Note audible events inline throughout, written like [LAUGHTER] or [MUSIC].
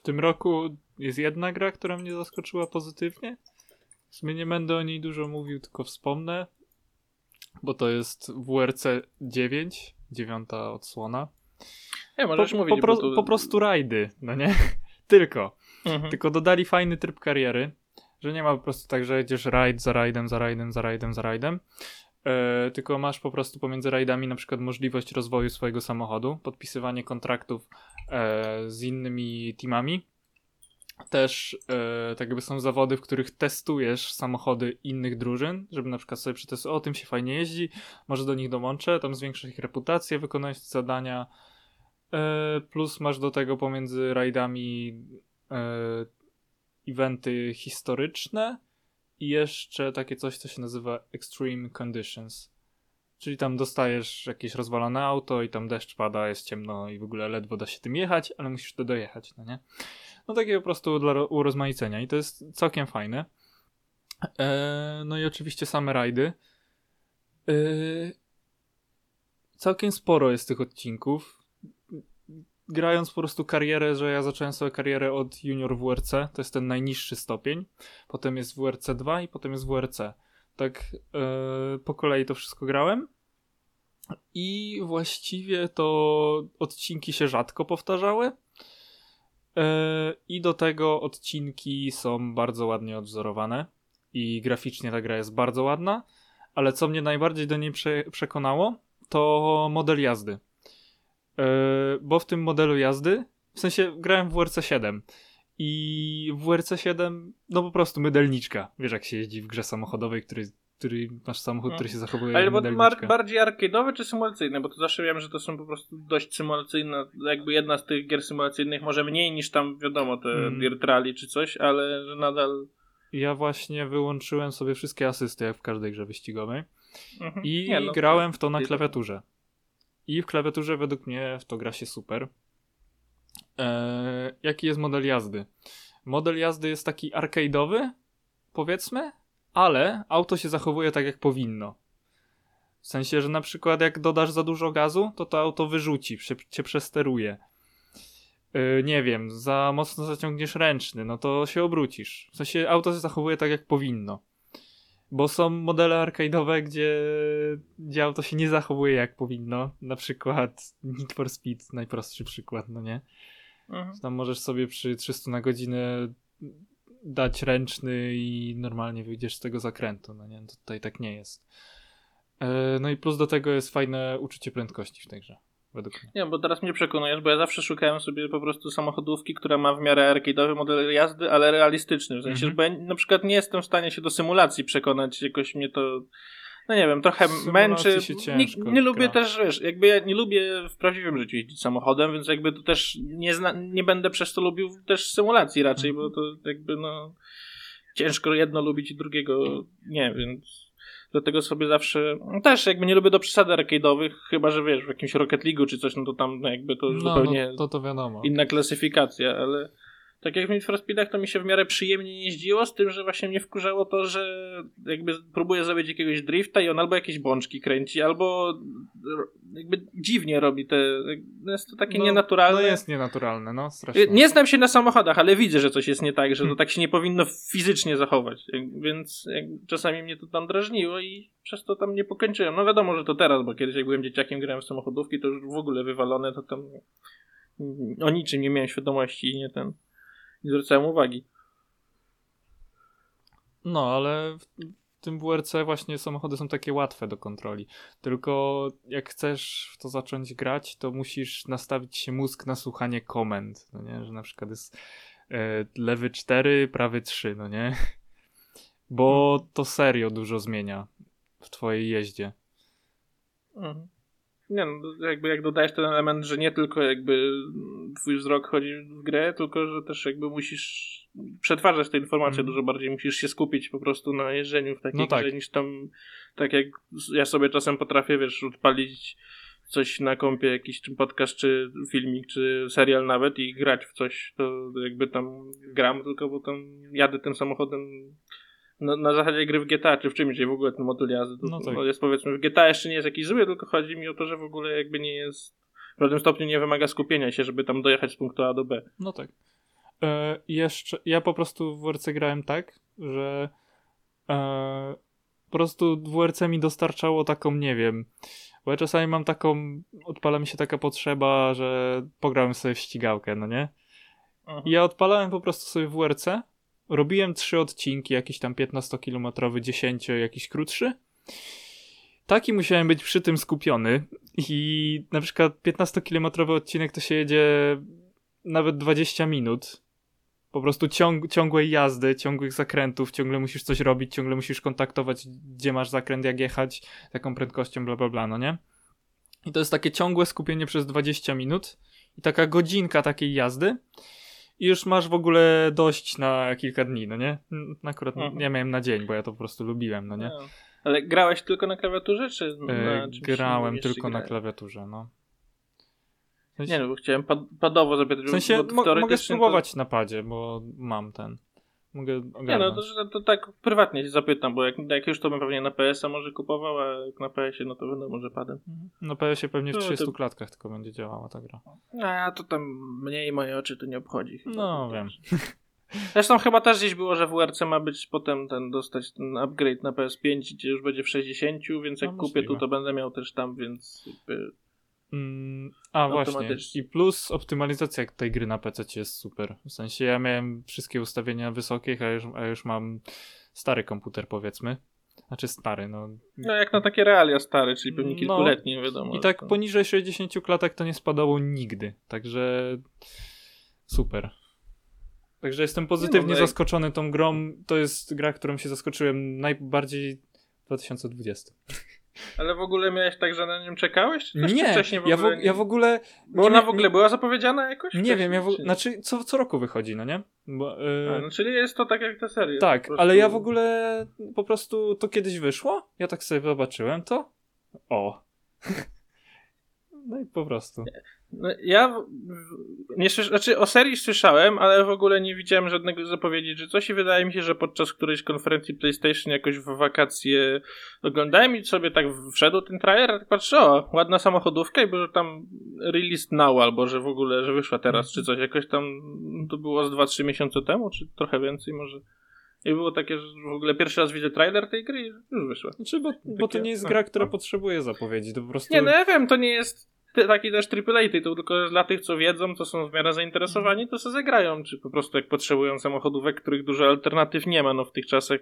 w tym roku jest jedna gra, która mnie zaskoczyła pozytywnie. W sumie nie będę o niej dużo mówił, tylko wspomnę, bo to jest WRC 9, dziewiąta odsłona. Nie, możesz po, mówić, po, pro, tu... po prostu rajdy, no nie? [LAUGHS] Tylko. Mhm. Tylko dodali fajny tryb kariery, że nie ma po prostu tak, że jedziesz rajd za rajdem, za rajdem, za rajdem, za rajdem. E, tylko masz po prostu pomiędzy rajdami na przykład możliwość rozwoju swojego samochodu, podpisywanie kontraktów e, z innymi teamami. Też e, tak jakby są zawody, w których testujesz samochody innych drużyn, żeby na przykład sobie przetestować, o tym się fajnie jeździ, może do nich dołączę, tam zwiększysz ich reputację, wykonać zadania. Plus masz do tego pomiędzy rajdami eventy historyczne i jeszcze takie coś, co się nazywa Extreme Conditions. Czyli tam dostajesz jakieś rozwalone auto i tam deszcz pada, jest ciemno i w ogóle ledwo da się tym jechać, ale musisz to dojechać, no nie? No takie po prostu dla ro- urozmaicenia i to jest całkiem fajne. E, no i oczywiście same rajdy. E, całkiem sporo jest tych odcinków grając po prostu karierę, że ja zacząłem sobie karierę od junior WRC, to jest ten najniższy stopień, potem jest WRC 2 i potem jest WRC. Tak yy, po kolei to wszystko grałem i właściwie to odcinki się rzadko powtarzały yy, i do tego odcinki są bardzo ładnie odwzorowane i graficznie ta gra jest bardzo ładna, ale co mnie najbardziej do niej prze przekonało, to model jazdy bo w tym modelu jazdy, w sensie grałem w WRC 7 i w WRC 7 no po prostu mydelniczka. Wiesz jak się jeździ w grze samochodowej, który, który masz samochód, który się zachowuje Ale bo mydelniczka. bardziej arcade'owe czy symulacyjne? Bo to zawsze wiem, że to są po prostu dość symulacyjne. Jakby jedna z tych gier symulacyjnych może mniej niż tam wiadomo te Mm. Dirt Rally czy coś, ale że nadal... Ja właśnie wyłączyłem sobie wszystkie asysty jak w każdej grze wyścigowej Mhm. i no, grałem w to na klawiaturze. I w klawiaturze według mnie w to gra się super. Eee, jaki jest model jazdy? Model jazdy jest taki arcade'owy, powiedzmy, ale auto się zachowuje tak jak powinno. W sensie, że na przykład jak dodasz za dużo gazu, to to auto wyrzuci, cię przesteruje. Yy, nie wiem, za mocno zaciągniesz ręczny, no to się obrócisz. W sensie auto się zachowuje tak jak powinno. Bo są modele arcade'owe, gdzie, gdzie auto się nie zachowuje jak powinno. Na przykład Need for Speed, najprostszy przykład, no nie? Mhm. Tam możesz sobie przy 300 na godzinę dać ręczny i normalnie wyjdziesz z tego zakrętu, no nie? To tutaj tak nie jest. E, No i plus do tego jest fajne uczucie prędkości w tej grze, według mnie. Nie, bo teraz mnie przekonujesz, bo ja zawsze szukałem sobie po prostu samochodówki, która ma w miarę arcade'owy model jazdy, ale realistyczny. W sensie, Mhm. że bo ja na przykład nie jestem w stanie się do symulacji przekonać, jakoś mnie to... No nie wiem, trochę męczy. Nie, nie lubię też, wiesz, jakby ja nie lubię w prawdziwym życiu jeździć samochodem, więc jakby to też nie, zna, nie będę przez to lubił też symulacji raczej, bo to jakby no ciężko jedno lubić i drugiego nie, więc dlatego sobie zawsze no też jakby nie lubię do przesady arcade'owych, chyba że wiesz, w jakimś Rocket League'u czy coś, no to tam no jakby to No, zupełnie no to to wiadomo. inna klasyfikacja, ale tak jak w Need for Speedach to mi się w miarę przyjemnie jeździło, z tym, że właśnie mnie wkurzało to, że jakby próbuję zrobić jakiegoś drifta i on albo jakieś bączki kręci, albo jakby dziwnie robi te, no jest to takie No, nienaturalne. No jest nienaturalne, no strasznie. Nie znam się na samochodach, ale widzę, że coś jest nie tak, że to [LAUGHS] tak się nie powinno fizycznie zachować. Więc czasami mnie to tam drażniło i przez to tam nie pokończyłem. No wiadomo, że to teraz, bo kiedyś jak byłem dzieciakiem, grałem w samochodówki, to już w ogóle wywalone, to tam o niczym nie miałem świadomości i nie ten. Nie zwracałem uwagi. No, ale w, w tym WRC właśnie samochody są takie łatwe do kontroli. Tylko jak chcesz w to zacząć grać, to musisz nastawić się mózg na słuchanie komend, no nie? Że na przykład jest e, lewy 4, prawy 3, no nie? Bo to serio dużo zmienia w twojej jeździe. Mhm. Nie no, jakby jak dodajesz ten element, że nie tylko jakby twój wzrok chodzi w grę, tylko że też jakby musisz przetwarzać te informacje Mhm. dużo bardziej, musisz się skupić po prostu na jeżdżeniu w takiej No tak. grze niż tam, tak jak ja sobie czasem potrafię, wiesz, odpalić coś na kompie, jakiś czy podcast, czy filmik, czy serial nawet i grać w coś, to jakby tam gram tylko, bo tam jadę tym samochodem na, na zasadzie gry w GTA, czy w czymś, gdzie w ogóle ten motyl jazdy to, No tak. no jest powiedzmy w GTA jeszcze nie jest jakiś zły, tylko chodzi mi o to, że w ogóle jakby nie jest w żadnym stopniu nie wymaga skupienia się, żeby tam dojechać z punktu A do B. No tak. E, jeszcze, ja po prostu w WRC grałem tak, że e, po prostu WRC mi dostarczało taką, nie wiem, bo ja czasami mam taką, odpala mi się taka potrzeba, że pograłem sobie w ścigałkę, no nie? I ja odpalałem po prostu sobie WRC, robiłem trzy odcinki, jakiś tam 15-kilometrowy, 10, jakiś krótszy. Taki musiałem być przy tym skupiony i na przykład 15-kilometrowy odcinek to się jedzie nawet 20 minut. Po prostu ciąg, ciągłej jazdy, ciągłych zakrętów, ciągle musisz coś robić, ciągle musisz kontaktować, gdzie masz zakręt, jak jechać, taką prędkością, bla bla bla, no nie? I to jest takie ciągłe skupienie przez 20 minut i taka godzinka takiej jazdy i już masz w ogóle dość na kilka dni, no nie? Akurat Mhm. ja miałem na dzień, bo ja to po prostu lubiłem, no nie? No. Ale grałeś tylko na klawiaturze, czy na E, czymś grałem tylko na klawiaturze, no. W sensie, Nie no, bo chciałem pad padowo zapytać, w sensie bo mo- mogę spróbować na padzie, bo mam ten. Mogę To... Nie ogarnąć. no, to, to tak prywatnie się zapytam, bo jak, jak już to bym pewnie na PS-a może kupował, a jak na PS-ie, no to będę może padem. No PS-ie pewnie w No, to- 30 klatkach tylko będzie działała ta gra. A to tam mniej moje oczy to nie obchodzi. No wiem. Zresztą chyba też gdzieś było, że w WRC ma być potem ten dostać ten upgrade na PS5, gdzie już będzie w 60, więc jak No, kupię tu, to będę miał też tam, więc jakby... Mm, a właśnie. I plus optymalizacja tej gry na PC jest super. W sensie ja miałem wszystkie ustawienia wysokich, a już, a już mam stary komputer powiedzmy. Znaczy stary, no. No jak na takie realia stare, czyli pewnie No. kilkuletnie, nie wiadomo. I tak to- poniżej 60 klatek to nie spadało nigdy. Także super. Także jestem pozytywnie no, jak- zaskoczony tą grą. To jest gra, którą się zaskoczyłem najbardziej w 2020. Ale w ogóle miałeś tak, że na nią czekałeś? Czy Nie, wcześniej w ja, w, ogóle ja w ogóle. Bo nie ona w ogóle była zapowiedziana jakoś? Nie wiem, ja w, czy- znaczy co, co roku wychodzi, no nie? Bo, yy, A, no, czyli jest to tak jak ta seria. tak, prostu. ale ja w ogóle po prostu to kiedyś wyszło. Ja tak sobie zobaczyłem to. O. [LAUGHS] No i po prostu. No, ja nie słysz, znaczy o serii słyszałem, ale w ogóle nie widziałem żadnego zapowiedzi czy coś i wydaje mi się, że podczas którejś konferencji PlayStation jakoś w wakacje oglądałem i sobie tak wszedł ten trailer, tak patrzę, o, ładna samochodówka i było tam released now, albo że w ogóle, że wyszła teraz, czy coś, jakoś tam to było z 2-3 miesiące temu, czy trochę więcej może. I było takie, że w ogóle pierwszy raz widzę trailer tej gry i już wyszła. Znaczy, bo, bo to nie jest no, gra, która no. potrzebuje zapowiedzi. To po prostu. Nie, no ja wiem, to nie jest taki też AAA tytuł, tylko dla tych, co wiedzą, co są w miarę zainteresowani, to se zagrają, czy po prostu jak potrzebują samochodówek, których dużo alternatyw nie ma, no w tych czasach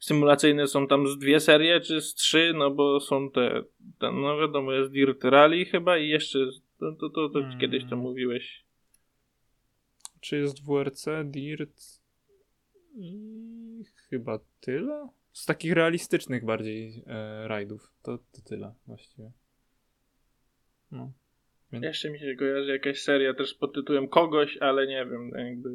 symulacyjne są tam z dwie serie, czy z trzy, no bo są te, te no wiadomo, jest Dirt Rally chyba i jeszcze, to, to, to, to Hmm. kiedyś to mówiłeś. Czy jest WRC, Dirt i chyba tyle? Z takich realistycznych bardziej e, rajdów. To, to tyle właściwie. No. Jeszcze mi się kojarzy jakaś seria też pod tytułem Kogoś, ale nie wiem, jakby...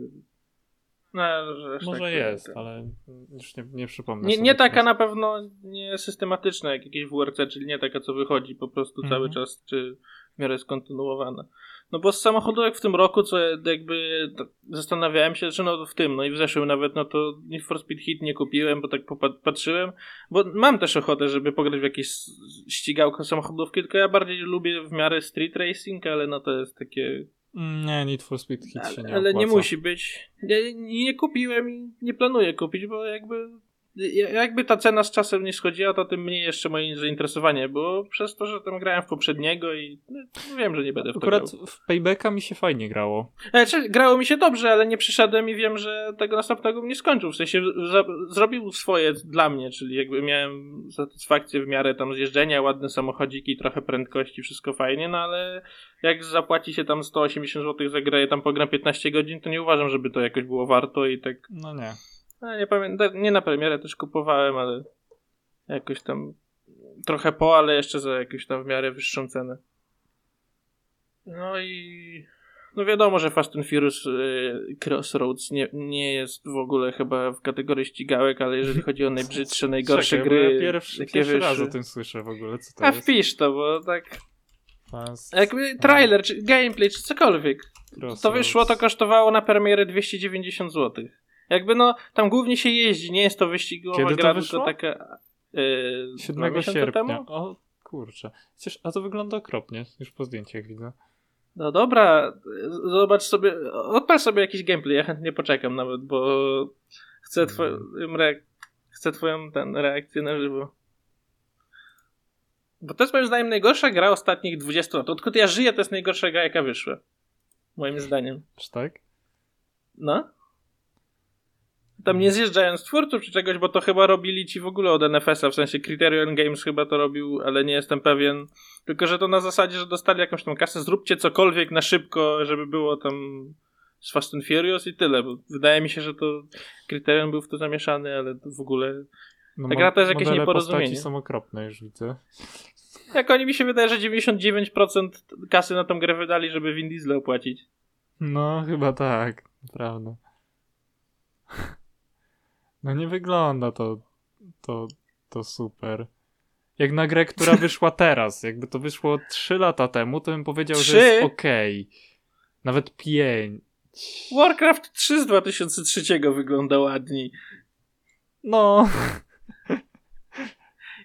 No, że aż Może tak jest, ten- ale już nie, nie przypomnę. Nie, nie taka na pewno nie systematyczna jak jakieś WRC, czyli nie taka co wychodzi po prostu Mhm. cały czas, czy w miarę skontynuowana. No bo z samochodówek w tym roku, co jakby zastanawiałem się, że no w tym, no i w zeszłym nawet, no to Need for Speed Hit nie kupiłem, bo tak patrzyłem, bo mam też ochotę, żeby pograć w jakieś ścigałko samochodówki, tylko ja bardziej lubię w miarę street racing, ale no to jest takie Mm, Nie, Need for Speed Hit się nie ale, ale nie opłaca. musi być. Nie, nie kupiłem i nie planuję kupić, bo jakby jakby ta cena z czasem nie schodziła, to tym mniej jeszcze moje zainteresowanie było przez to, że tam grałem w poprzedniego i no, wiem, że nie będę w to Akurat grał. w Paybacka mi się fajnie grało. Znaczy, grało mi się dobrze, ale nie przyszedłem i wiem, że tego następnego nie skończył. W sensie zrobił swoje dla mnie, czyli jakby miałem satysfakcję w miarę tam zjeżdżenia, ładne samochodziki, trochę prędkości, wszystko fajnie, no ale jak zapłaci się tam 180 zł za grę tam pogram 15 godzin, to nie uważam, żeby to jakoś było warto i tak No nie. No, nie pamiętam, nie na premierę też kupowałem, ale jakoś tam trochę po, ale jeszcze za jakąś tam w miarę wyższą cenę. No i no wiadomo, że Fast and Furious y, Crossroads nie, nie jest w ogóle chyba w kategorii ścigałek, ale jeżeli chodzi o najbrzydsze, najgorsze Czekaj, gry, Ja pierwszy, pierwszy raz o tym słyszę w ogóle, co to A jest. wpisz to, bo tak Fast jakby trailer, czy gameplay, czy cokolwiek. To Crossroads. wyszło, to kosztowało na premierę 290 zł. Jakby no, tam głównie się jeździ, nie jest to wyścigowa Kiedy to gra, wyszło? tylko taka... Yy, 7 dwa miesiące sierpnia. Temu? O kurczę. Chociaż, a to wygląda okropnie, już po zdjęciach widzę. No dobra, zobacz sobie, odpal sobie jakiś gameplay, ja chętnie poczekam nawet, bo chcę twoją, reak- chcę twoją ten, reakcję na żywo. Bo to jest moim zdaniem najgorsza gra ostatnich 20 lat. Odkąd ja żyję, to jest najgorsza gra, jaka wyszła. Moim zdaniem. Czy tak? No. Tam nie zjeżdżając twórców czy czegoś, bo to chyba robili ci w ogóle od NFS-a, w sensie Criterion Games chyba to robił, ale nie jestem pewien. Tylko, że to na zasadzie, że dostali jakąś tą kasę, zróbcie cokolwiek na szybko, żeby było tam z Fast and Furious i tyle, bo wydaje mi się, że to Criterion był w to zamieszany, ale to w ogóle... No, Ta gra to jest jakieś nieporozumienie. są okropne, już widzę. Jak oni mi się wydaje, że 99% kasy na tą grę wydali, żeby Vin Diesel opłacić. No, chyba tak, naprawdę. No nie wygląda to, to, to super. Jak na grę, która wyszła [LAUGHS] teraz. Jakby to wyszło 3 lata temu, to bym powiedział, że jest okej. Nawet 5. Warcraft 3 z 2003 wygląda ładniej. No,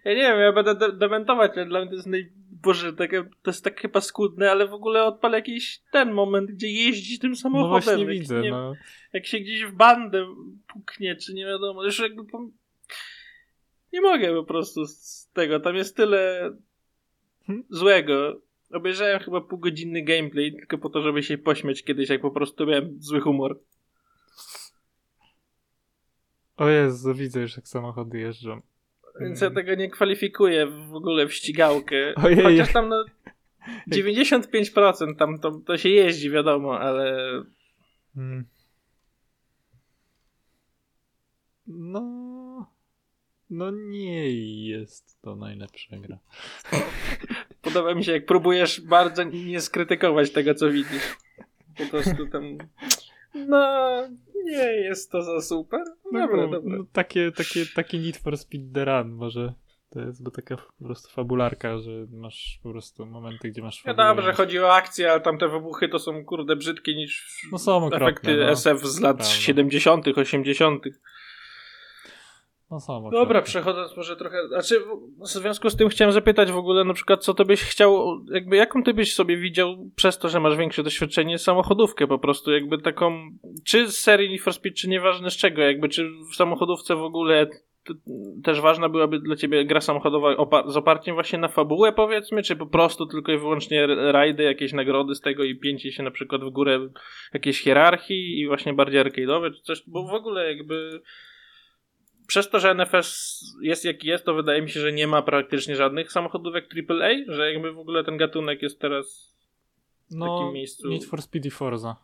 Ja nie wiem, ja będę de- dementować, ale dla mnie to jest naj... Boże, takie, to jest tak chyba skudne, ale w ogóle odpal jakiś ten moment, gdzie jeździ tym no samochodem. właśnie jak, widzę, nie, no. jak się gdzieś w bandę puknie, czy nie wiadomo, już jakby nie mogę po prostu z tego, tam jest tyle Hmm? złego. Obejrzałem chyba półgodzinny gameplay tylko po to, żeby się pośmiać kiedyś, jak po prostu miałem zły humor. O Jezu, widzę już jak samochody jeżdżą. Więc ja tego nie kwalifikuję w ogóle w ścigałkę. Ojej. Chociaż tam no [LAUGHS] 95% tam to, to się jeździ, wiadomo, ale Mm. No. No nie jest to najlepsza gra. [LAUGHS] podoba mi się jak próbujesz bardzo nie skrytykować tego, co widzisz. Po prostu tam no nie jest to za super. No, Dobra, no, dobra. no takie, takie, takie Need for Speed The Run może. To jest bo taka po prostu fabularka, że masz po prostu momenty, gdzie masz Ja fabułę. dobrze, chodzi o akcję, ale tam te wybuchy to są kurde brzydkie niż No są okropne, efekty no. SF z lat Prawda. 70., 80. No są Dobra, przechodząc może trochę. Znaczy, w związku z tym chciałem zapytać w ogóle, na przykład, co to byś chciał, jakby jaką ty byś sobie widział przez to, że masz większe doświadczenie, samochodówkę po prostu, jakby taką, czy z serii Need for Speed, czy nieważne z czego, jakby, czy w samochodówce w ogóle też ważna byłaby dla ciebie gra samochodowa opa- z oparciem właśnie na fabułę, powiedzmy, czy po prostu tylko i wyłącznie rajdy, jakieś nagrody z tego i pięcie się na przykład w górę jakiejś hierarchii i właśnie bardziej arcade'owe, czy coś, bo w ogóle jakby przez to, że NFS jest jaki jest, to wydaje mi się, że nie ma praktycznie żadnych samochodówek AAA, że jakby w ogóle ten gatunek jest teraz w no, takim miejscu. Need for Speed i Forza.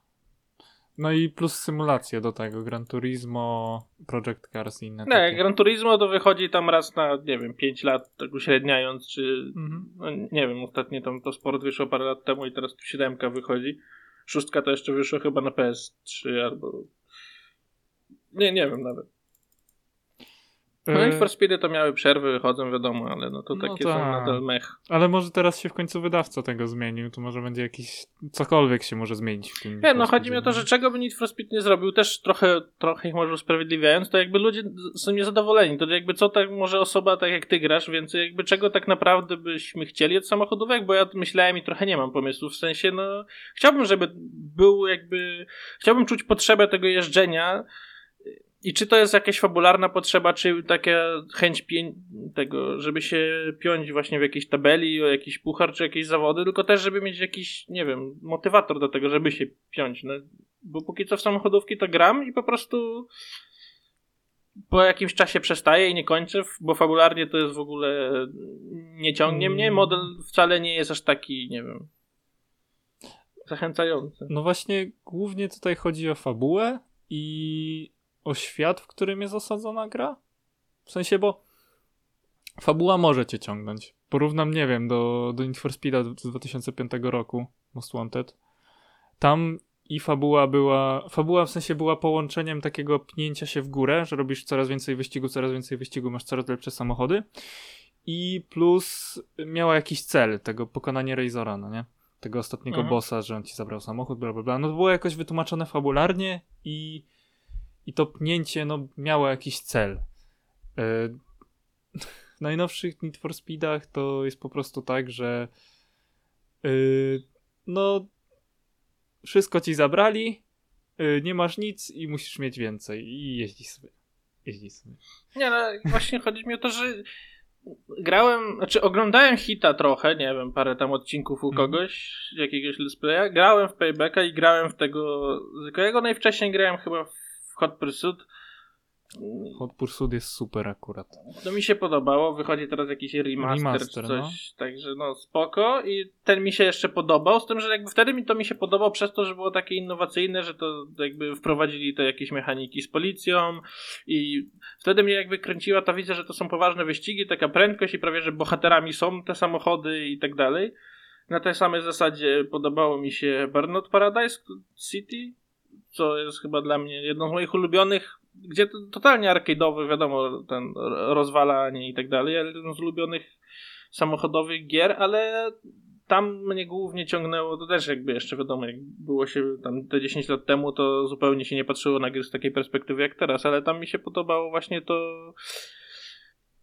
No i plus symulacje do tego. Gran Turismo, Project Cars i inne Nie, takie. Gran Turismo to wychodzi tam raz na, nie wiem, 5 lat, tak uśredniając, czy Mhm. no, nie wiem, ostatnio tam to sport wyszło parę lat temu i teraz tu siódemka wychodzi. Szóstka to jeszcze wyszło chyba na PS3 albo... Nie, nie wiem nawet. No i for Speedy to miały przerwy, chodzą wiadomo, ale no to No takie są tak. nadal mech. Ale może teraz się w końcu wydawca tego zmienił, to może będzie jakiś. cokolwiek się może zmienić w tym. Nie, no chodzi mi o to, że czego by Need for Speed nie zrobił, też trochę, trochę ich może usprawiedliwiając, to jakby ludzie są niezadowoleni. To jakby co tak może osoba, tak jak ty grasz, więc jakby czego tak naprawdę byśmy chcieli od samochodówek, bo ja myślałem i trochę nie mam pomysłu, w sensie no chciałbym, żeby był jakby, chciałbym czuć potrzebę tego jeżdżenia i czy to jest jakaś fabularna potrzeba, czy taka chęć pię- tego, żeby się piąć właśnie w jakiejś tabeli, o jakiś puchar, czy jakieś zawody, tylko też, żeby mieć jakiś, nie wiem, motywator do tego, żeby się piąć. No, bo póki co w samochodówki to gram i po prostu po jakimś czasie przestaję i nie kończę, bo fabularnie to jest w ogóle nie ciągnie mnie. Mm. Model wcale nie jest aż taki, nie wiem, zachęcający. No właśnie, głównie tutaj chodzi o fabułę i o świat, w którym jest osadzona gra. W sensie, bo fabuła może cię ciągnąć. Porównam, nie wiem, do, do Need for Speeda z 2005 roku, Most Wanted. Tam i fabuła była, fabuła w sensie była połączeniem takiego pnięcia się w górę, że robisz coraz więcej wyścigu, coraz więcej wyścigu, masz coraz lepsze samochody. I plus miała jakiś cel, tego pokonanie Razora, no nie? Tego ostatniego Mhm. bossa, że on ci zabrał samochód, bla bla bla. No to było jakoś wytłumaczone fabularnie i, i to pnięcie, no, miało jakiś cel. Yy, [LAUGHS] w najnowszych Need for Speedach to jest po prostu tak, że yy, no wszystko ci zabrali, y, nie masz nic i musisz mieć więcej i jeździć sobie. Jeździć sobie. Nie, no właśnie chodzi mi o to, że grałem, znaczy oglądałem hita trochę, nie wiem, parę tam odcinków u Mhm. kogoś, jakiegoś let's playa, grałem w Paybacka i grałem w tego, tylko jego najwcześniej grałem chyba w Hot Pursuit. Hot Pursuit jest super akurat. To mi się podobało, wychodzi teraz jakiś remaster, Remaster, czy coś, także no spoko i ten mi się jeszcze podobał, z tym, że jakby wtedy mi to mi się podobał przez to, że było takie innowacyjne, że to jakby wprowadzili te jakieś mechaniki z policją i wtedy mnie jakby kręciła ta wizja, że to są poważne wyścigi, taka prędkość i prawie, że bohaterami są te samochody i tak dalej. Na tej samej zasadzie podobało mi się Burnout Paradise City, co jest chyba dla mnie jedną z moich ulubionych, gdzie to totalnie arcade'owy, wiadomo, ten rozwalanie i tak dalej, ale jeden z ulubionych samochodowych gier, ale tam mnie głównie ciągnęło, to też jakby jeszcze wiadomo, jak było się tam te 10 lat temu, to zupełnie się nie patrzyło na gry z takiej perspektywy jak teraz, ale tam mi się podobało właśnie to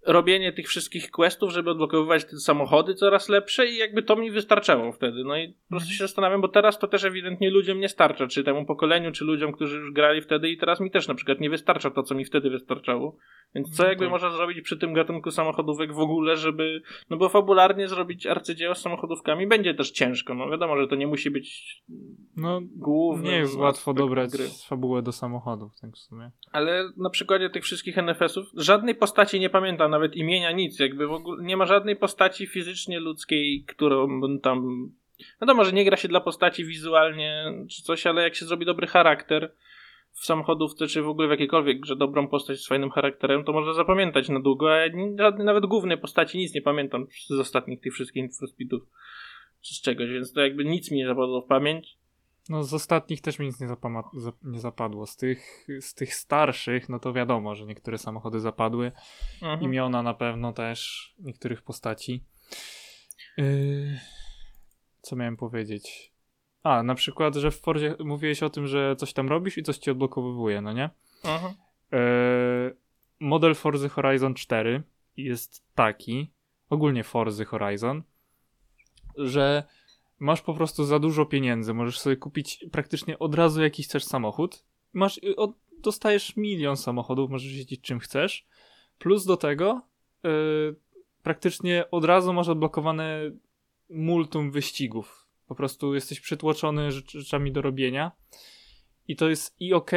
robienie tych wszystkich questów, żeby odblokowywać te samochody coraz lepsze i jakby to mi wystarczało wtedy. No i po prostu się zastanawiam, bo teraz to też ewidentnie ludziom nie starcza, czy temu pokoleniu, czy ludziom, którzy już grali wtedy i teraz mi też na przykład nie wystarcza to, co mi wtedy wystarczało. Więc co jakby tak. można zrobić przy tym gatunku samochodówek w ogóle, żeby, no bo fabularnie zrobić arcydzieło z samochodówkami będzie też ciężko. No wiadomo, że to nie musi być No, główny nie jest łatwo dobrać gry. fabułę do samochodów, tak w sumie. Ale na przykładzie tych wszystkich NFS-ów żadnej postaci nie pamiętam, nawet imienia, nic. Jakby w ogóle nie ma żadnej postaci fizycznie ludzkiej, którą tam. Wiadomo, że nie gra się dla postaci wizualnie czy coś, ale jak się zrobi dobry charakter w samochodówce, czy w ogóle w jakiejkolwiek grze dobrą postać z fajnym charakterem, to można zapamiętać na długo, a ja nawet głównej postaci nic nie pamiętam z ostatnich tych wszystkich Need czy z czegoś, więc to jakby nic mi nie zapadło w pamięć. No z ostatnich też mi nic nie, zapama- za- nie zapadło. Z tych, z tych starszych, no to wiadomo, że niektóre samochody zapadły. Mhm. Imiona na pewno też niektórych postaci. Yy, co miałem powiedzieć? A, na przykład, że w Forzie mówiłeś o tym, że coś tam robisz i coś ci odblokowywuje, no nie? Mhm. Yy, model Forzy Horizon 4 jest taki, ogólnie Forzy Horizon, że masz po prostu za dużo pieniędzy, możesz sobie kupić praktycznie od razu jakiś chcesz samochód, masz, y, od, dostajesz milion samochodów, możesz jeździć czym chcesz, plus do tego yy, praktycznie od razu masz odblokowane multum wyścigów, po prostu jesteś przytłoczony rzecz, rzeczami do robienia. I to jest i ok,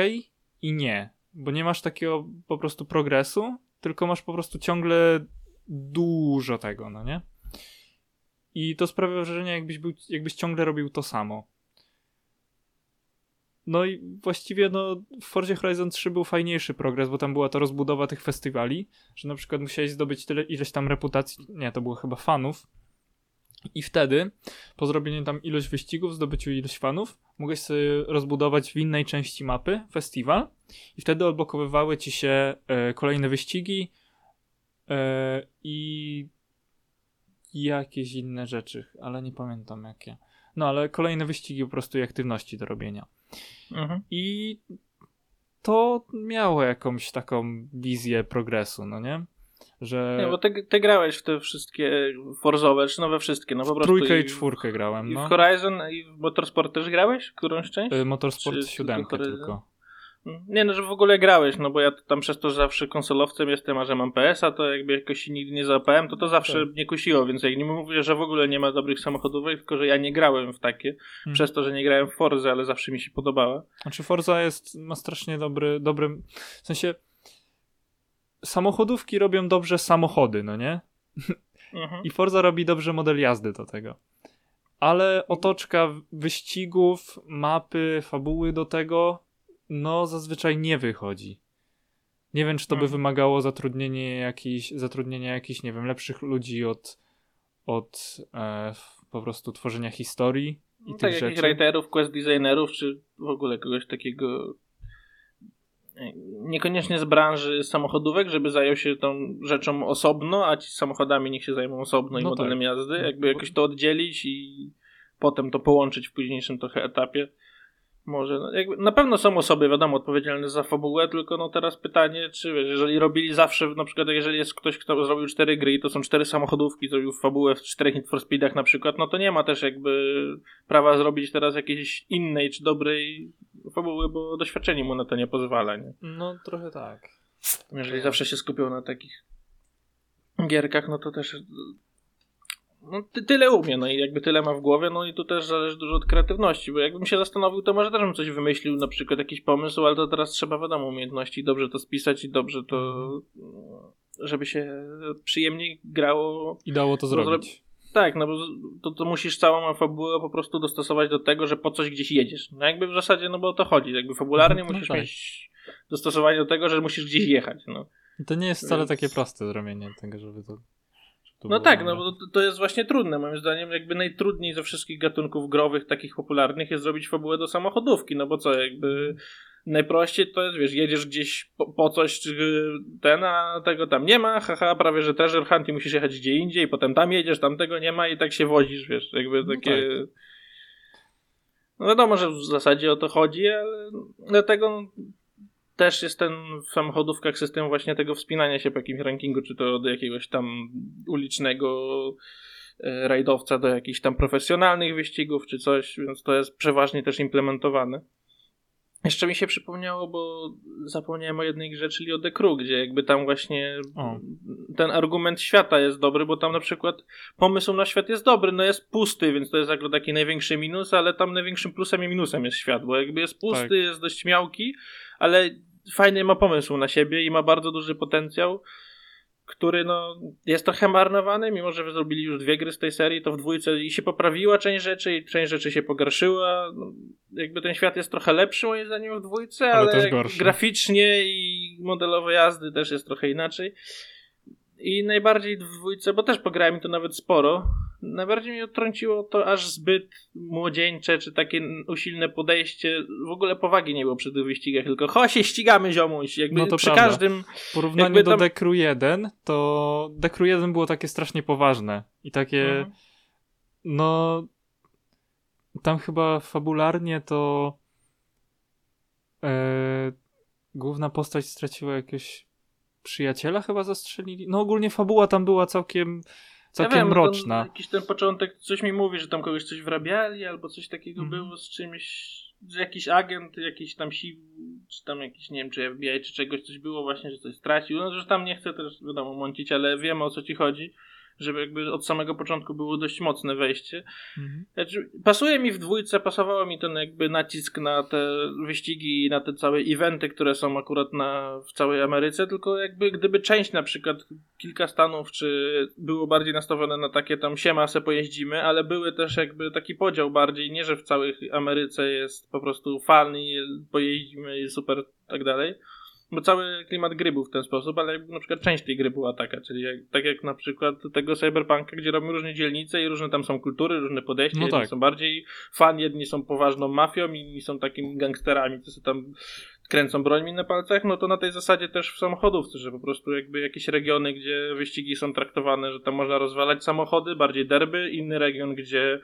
i nie, bo nie masz takiego po prostu progresu, tylko masz po prostu ciągle dużo tego, no nie? I to sprawia wrażenie, jakbyś, był, jakbyś ciągle robił to samo. No i właściwie no, w Forzie Horizon 3 był fajniejszy progres, bo tam była ta rozbudowa tych festiwali, że na przykład musiałeś zdobyć tyle ileś tam reputacji, nie, to było chyba fanów. I wtedy, po zrobieniu tam ilość wyścigów, zdobyciu ilość fanów, mogłeś sobie rozbudować w innej części mapy festiwal i wtedy odblokowywały ci się e, kolejne wyścigi e, i jakieś inne rzeczy, ale nie pamiętam jakie. No ale kolejne wyścigi po prostu i aktywności do robienia. Mhm. I to miało jakąś taką wizję progresu, no nie? Że Nie, bo ty, ty grałeś w te wszystkie Forzowe, czy nowe wszystkie, no po prostu. trójkę i w- czwórkę grałem, I no. w Horizon i w Motorsport też grałeś? Którąś część? Y, Motorsport Czy 7 tylko tylko. Nie no, że w ogóle grałeś, no bo ja tam przez to, że zawsze konsolowcem jestem, a że mam PS-a, to jakby jakoś się nigdy nie załapałem, to to zawsze Tak. mnie kusiło, więc jak nie mówię, że w ogóle nie ma dobrych samochodówek, tylko że ja nie grałem w takie, Hmm. przez to, że nie grałem w Forze, ale zawsze mi się podobała. Znaczy Forza jest, ma strasznie dobry, dobry, w sensie samochodówki robią dobrze samochody, no nie? Mhm. I Forza robi dobrze model jazdy do tego. Ale otoczka wyścigów, mapy, fabuły do tego, no zazwyczaj nie wychodzi. Nie wiem, czy to by Mhm. wymagało zatrudnienia jakichś, zatrudnienia jakichś, nie wiem, lepszych ludzi od, od e, po prostu tworzenia historii i No tych tak, rzeczy. writerów, quest designerów, czy w ogóle kogoś takiego e, niekoniecznie z branży samochodówek, żeby zajął się tą rzeczą osobno, a ci samochodami niech się zajmą osobno i No modelem tak. jazdy, No, jakby jakoś to oddzielić i potem to połączyć w późniejszym trochę etapie. Może. No, jakby, na pewno są osoby, wiadomo, odpowiedzialne za fabułę, tylko no teraz pytanie, czy wiesz, jeżeli robili zawsze, na przykład jeżeli jest ktoś, kto zrobił cztery gry i to są cztery samochodówki, zrobił fabułę w czterech Need for Speedach na przykład, no to nie ma też jakby prawa zrobić teraz jakiejś innej czy dobrej fabuły, bo doświadczenie mu na to nie pozwala, nie? No trochę tak. Jeżeli zawsze się skupią na takich gierkach, no to też no, ty, tyle umie, no i jakby tyle ma w głowie, no i tu też zależy dużo od kreatywności, bo jakbym się zastanowił, to może też bym coś wymyślił, na przykład jakiś pomysł, ale to teraz trzeba, wiadomo, umiejęności, dobrze to spisać i dobrze to, żeby się przyjemniej grało. I dało to zrobić. Tak, no bo to, to musisz całą fabułę po prostu dostosować do tego, że po coś gdzieś jedziesz. No jakby w zasadzie, no bo o to chodzi, jakby fabularnie no musisz tak. mieć dostosowanie do tego, że musisz gdzieś jechać, no. To nie jest wcale Więc... takie proste zrobienie tego, żeby to no tak, no bo to jest właśnie trudne. Moim zdaniem, jakby najtrudniej ze wszystkich gatunków growych, takich popularnych, jest zrobić fabułę do samochodówki. No bo co, jakby najprościej to jest, wiesz, jedziesz gdzieś po, po coś, czy ten, a tego tam nie ma, haha, prawie że treasure hunt i musisz jechać gdzie indziej, potem tam jedziesz, tam tego nie ma i tak się wozisz, wiesz, jakby no takie... No, tak. no wiadomo, że w zasadzie o to chodzi, ale dlatego też jest ten w samochodówkach system właśnie tego wspinania się po jakimś rankingu, czy to do jakiegoś tam ulicznego e, rajdowca, do jakichś tam profesjonalnych wyścigów, czy coś, więc to jest przeważnie też implementowane. Jeszcze mi się przypomniało, bo zapomniałem o jednej grze, czyli o The Crew, gdzie jakby tam właśnie o. ten argument świata jest dobry, bo tam na przykład pomysł na świat jest dobry, no jest pusty, więc to jest jakby taki największy minus, ale tam największym plusem i minusem jest świat, bo jakby jest pusty, tak. jest dość miałki, ale fajny ma pomysł na siebie i ma bardzo duży potencjał, który no, jest trochę marnowany, mimo że zrobili już dwie gry z tej serii, to w dwójce i się poprawiła część rzeczy i część rzeczy się pogorszyła. No, jakby ten świat jest trochę lepszy moim zdaniem w dwójce, ale, ale graficznie i modelowo jazdy też jest trochę inaczej. I najbardziej w dwójce, bo też pograłem to nawet sporo, najbardziej mnie odtrąciło to aż zbyt młodzieńcze, czy takie usilne podejście. W ogóle powagi nie było przy tych wyścigach, tylko cho się ścigamy ziomuś. Jakby no to przy prawda. każdym... W porównaniu do Dekru 1, to Dekru 1 było takie strasznie poważne i takie mhm. no tam chyba fabularnie to e, główna postać straciła jakiegoś przyjaciela chyba zastrzelili. No ogólnie fabuła tam była całkiem całkiem ja wiem, mroczna. Jakiś ten początek coś mi mówi, że tam kogoś coś wrabiali albo coś takiego mm. było z czymś, że jakiś agent, jakiś tam sił, czy tam jakiś, nie wiem, czy FBI, czy czegoś coś było właśnie, że coś stracił. No, że tam nie chcę też, wiadomo, mącić, ale wiemy o co ci chodzi żeby jakby od samego początku było dość mocne wejście. Mhm. Znaczy, pasuje mi w dwójce, pasowało mi ten jakby nacisk na te wyścigi i na te całe eventy, które są akurat na, w całej Ameryce, tylko jakby gdyby część na przykład kilka stanów, czy było bardziej nastawione na takie tam siema se pojeździmy, ale były też jakby taki podział bardziej, nie że w całej Ameryce jest po prostu fan i pojeździmy i super tak dalej, bo cały klimat gry był w ten sposób, ale na przykład część tej gry była taka, czyli jak, tak jak na przykład tego Cyberpunka, gdzie robią różne dzielnice i różne tam są kultury, różne podejścia, no jedni tak. są bardziej fan, jedni są poważną mafią, inni są takimi gangsterami, co sobie tam kręcą brońmi na palcach, no to na tej zasadzie też w samochodówce, że po prostu jakby jakieś regiony, gdzie wyścigi są traktowane, że tam można rozwalać samochody, bardziej derby, inny region, gdzie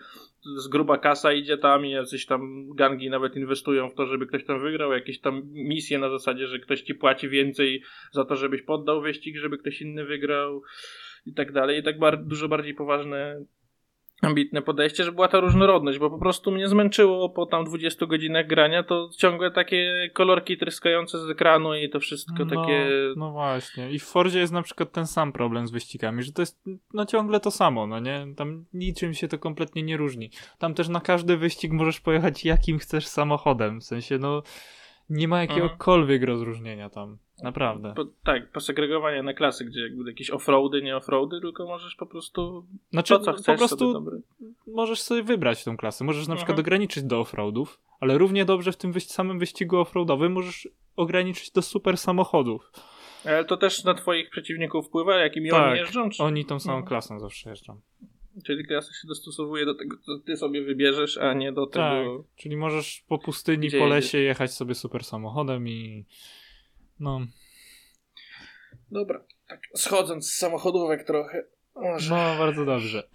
z gruba kasa idzie tam i jacyś tam gangi nawet inwestują w to, żeby ktoś tam wygrał, jakieś tam misje na zasadzie, że ktoś ci płaci więcej za to, żebyś poddał wyścig, żeby ktoś inny wygrał i tak dalej. I tak bar dużo bardziej poważne ambitne podejście, że była ta różnorodność, bo po prostu mnie zmęczyło po tam 20 godzinach grania, to ciągle takie kolorki tryskające z ekranu i to wszystko no, takie... No właśnie. I w Fordzie jest na przykład ten sam problem z wyścigami, że to jest no ciągle to samo, no nie? Tam niczym się to kompletnie nie różni. Tam też na każdy wyścig możesz pojechać jakim chcesz samochodem, w sensie no nie ma jakiegokolwiek mhm. rozróżnienia tam. Naprawdę. Po, tak, posegregowanie na klasy, gdzie jakby jakieś offroady, nie offroady, tylko możesz po prostu. Znaczy, to, co chcesz, po prostu sobie możesz sobie wybrać tą klasę. Możesz na przykład mhm. ograniczyć do offroadów, ale równie dobrze w tym wyś samym wyścigu offroadowym możesz ograniczyć do super samochodów. Ale to też na twoich przeciwników wpływa, jakimi tak, oni jeżdżą? Czy... Oni tą samą mhm. klasą zawsze jeżdżą. Czyli klasa się dostosowuje do tego, co ty sobie wybierzesz, a nie do tego. Tak, czyli możesz po pustyni, po lesie jechać sobie super samochodem i no. Dobra, tak schodząc z samochodówek trochę. Może... No, bardzo dobrze. [LAUGHS]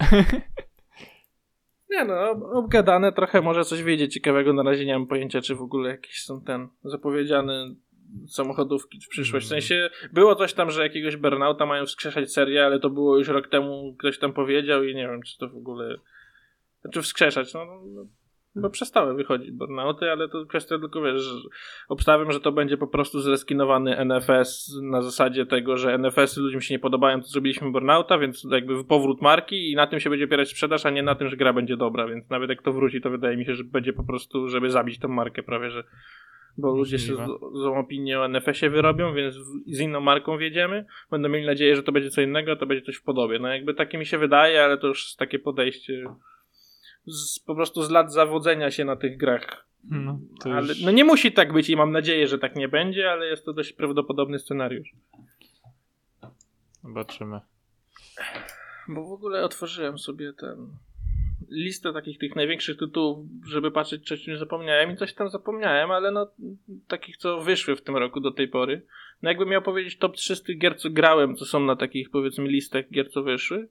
Nie no, obgadane trochę, może coś wyjdzie ciekawego. Na razie nie mam pojęcia, czy w ogóle jakieś są ten zapowiedziane samochodówki w przyszłość. W Mm. sensie było coś tam, że jakiegoś burnouta mają wskrzeszać serię, ale to było już rok temu, ktoś tam powiedział i nie wiem, czy to w ogóle. Znaczy wskrzeszać, no. no bo przestały wychodzić burnouty, ale to kwestia tylko, wiesz, że obstawiam, że to będzie po prostu zreskinowany NFS na zasadzie tego, że NFS-y ludziom się nie podobają, to zrobiliśmy burnouta, więc jakby powrót marki i na tym się będzie opierać sprzedaż, a nie na tym, że gra będzie dobra, więc nawet jak to wróci, to wydaje mi się, że będzie po prostu, żeby zabić tą markę prawie, że bo ludzie się złą opinię o NFS-ie wyrobią, więc z inną marką wjedziemy. Będą mieli nadzieję, że to będzie co innego, a to będzie coś w podobie. No jakby takie mi się wydaje, ale to już jest takie podejście z, po prostu z lat zawodzenia się na tych grach. No, Ale, już... no nie musi tak być i mam nadzieję, że tak nie będzie, ale jest to dość prawdopodobny scenariusz. Zobaczymy. Bo w ogóle otworzyłem sobie ten listę takich tych największych tytułów, żeby patrzeć, czy czymś zapomniałem i coś tam zapomniałem, ale no takich, co wyszły w tym roku do tej pory. No jakbym miał powiedzieć top 3 z tych gier, co grałem, co są na takich powiedzmy listach gier, co wyszły,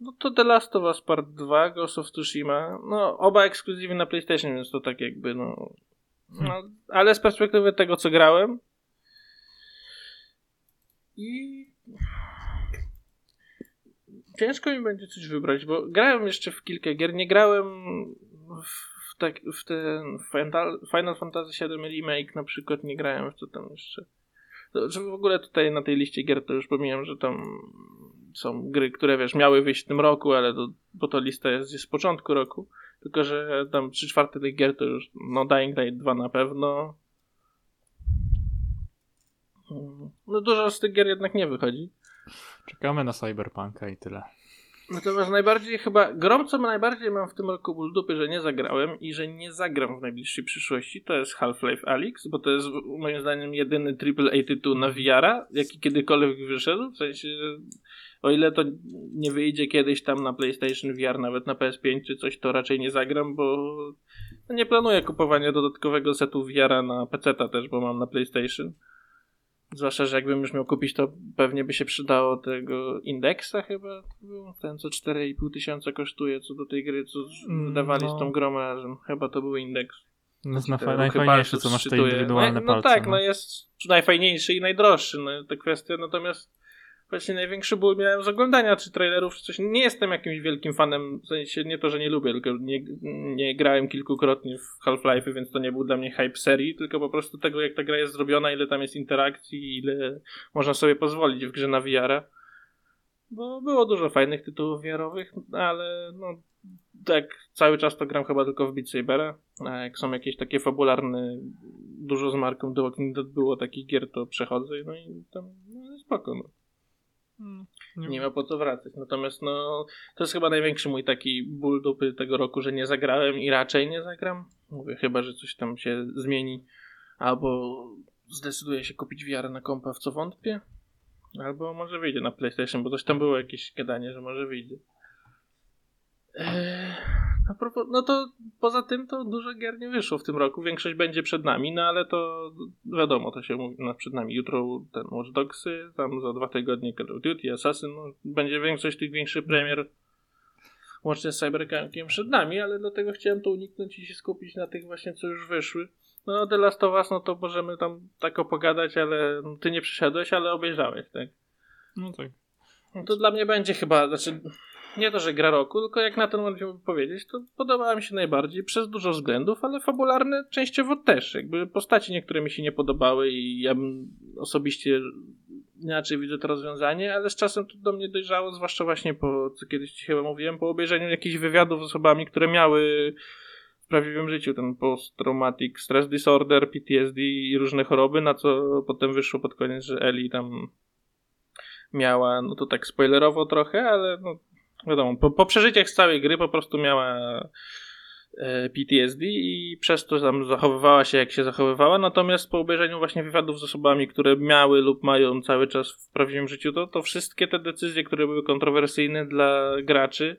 no to The Last of Us Part 2, Ghost of Tsushima, no oba ekskluzywnie na PlayStation, więc to tak jakby no, no ale z perspektywy tego, co grałem i ciężko mi będzie coś wybrać, bo grałem jeszcze w kilka gier, nie grałem w, tak, w ten Final, Fantasy VII Remake na przykład, nie grałem w co tam jeszcze. Że w ogóle tutaj na tej liście gier to już pomijam, że tam są gry, które wiesz, miały wyjść w tym roku, ale to, bo to lista jest z początku roku, tylko że tam 3 czwarte tych gier to już, no Dying Light 2 na pewno. Mm, No dużo z tych gier jednak nie wychodzi. Czekamy na Cyberpunka i tyle. Natomiast najbardziej chyba, grą co najbardziej mam w tym roku ból dupy, że nie zagrałem i że nie zagram w najbliższej przyszłości, to jest Half-Life Alyx, bo to jest moim zdaniem jedyny AAA tytuł na VR-a, jaki kiedykolwiek wyszedł, w sensie, o ile to nie wyjdzie kiedyś tam na PlayStation VR, nawet na PS5 czy coś, to raczej nie zagram, bo no nie planuję kupowania dodatkowego setu VR-a na PC-ta też, bo mam na PlayStation. Zwłaszcza, że jakbym już miał kupić, to pewnie by się przydało tego indeksa chyba. Ten, co 4,5 tysiąca kosztuje, co do tej gry, co Mm, wydawali no. z tą grą razem. Chyba to był indeks. No, na, ruchy najfajniejsze, co masz te indywidualne no, no palce. tak, no. jest najfajniejszy i najdroższy, no ta kwestia, natomiast właśnie największy ból miałem z oglądania czy trailerów, czy coś. Nie jestem jakimś wielkim fanem, w sensie nie to, że nie lubię, tylko nie, nie grałem kilkukrotnie w Half-Life, więc to nie był dla mnie hype serii, tylko po prostu tego, jak ta gra jest zrobiona, ile tam jest interakcji, ile można sobie pozwolić w grze na VR-a. Bo było dużo fajnych tytułów VR-owych, ale no tak cały czas to gram chyba tylko w Beat Sabera, a jak są jakieś takie fabularne, dużo z marką The Walking Dead było takich gier, to przechodzę no i tam no, spoko, no. Nie ma po co wracać. Natomiast no, to jest chyba największy mój taki ból dupy tego roku, że nie zagrałem i raczej nie zagram. Mówię, chyba, że coś tam się zmieni, albo zdecyduję się kupić VR na kompa, w co wątpię, albo może wyjdzie na PlayStation, bo coś tam było jakieś gadanie, że może wyjdzie. Eee, a propos, no to poza tym to dużo gier nie wyszło w tym roku. Większość będzie przed nami, no ale to wiadomo, to się mówi no, przed nami. Jutro ten Watch Dogsy, tam za dwa tygodnie Call of Duty, Assassin, no, będzie większość tych większych premier łącznie z Cyberpunkiem przed nami, ale dlatego chciałem to uniknąć i się skupić na tych właśnie, co już wyszły. No The Last of Us, no to możemy tam tak opogadać, ale no, ty nie przyszedłeś, ale obejrzałeś, tak? No tak. No to dla mnie będzie chyba, znaczy nie to, że gra roku, tylko jak na ten moment miałbym powiedzieć, to podobała mi się najbardziej przez dużo względów, ale fabularne częściowo też. Jakby postaci niektóre mi się nie podobały i ja bym osobiście inaczej widzę to rozwiązanie, ale z czasem to do mnie dojrzało, zwłaszcza właśnie po, co kiedyś ci chyba mówiłem, po obejrzeniu jakichś wywiadów z osobami, które miały w prawdziwym życiu ten post-traumatic stress disorder, PTSD i różne choroby, na co potem wyszło pod koniec, że Eli tam miała, no to tak spoilerowo trochę, ale no wiadomo, po, po przeżyciach z całej gry po prostu miała e, PTSD i przez to tam zachowywała się jak się zachowywała, natomiast po obejrzeniu właśnie wywiadów z osobami, które miały lub mają cały czas w prawdziwym życiu, to, to wszystkie te decyzje, które były kontrowersyjne dla graczy,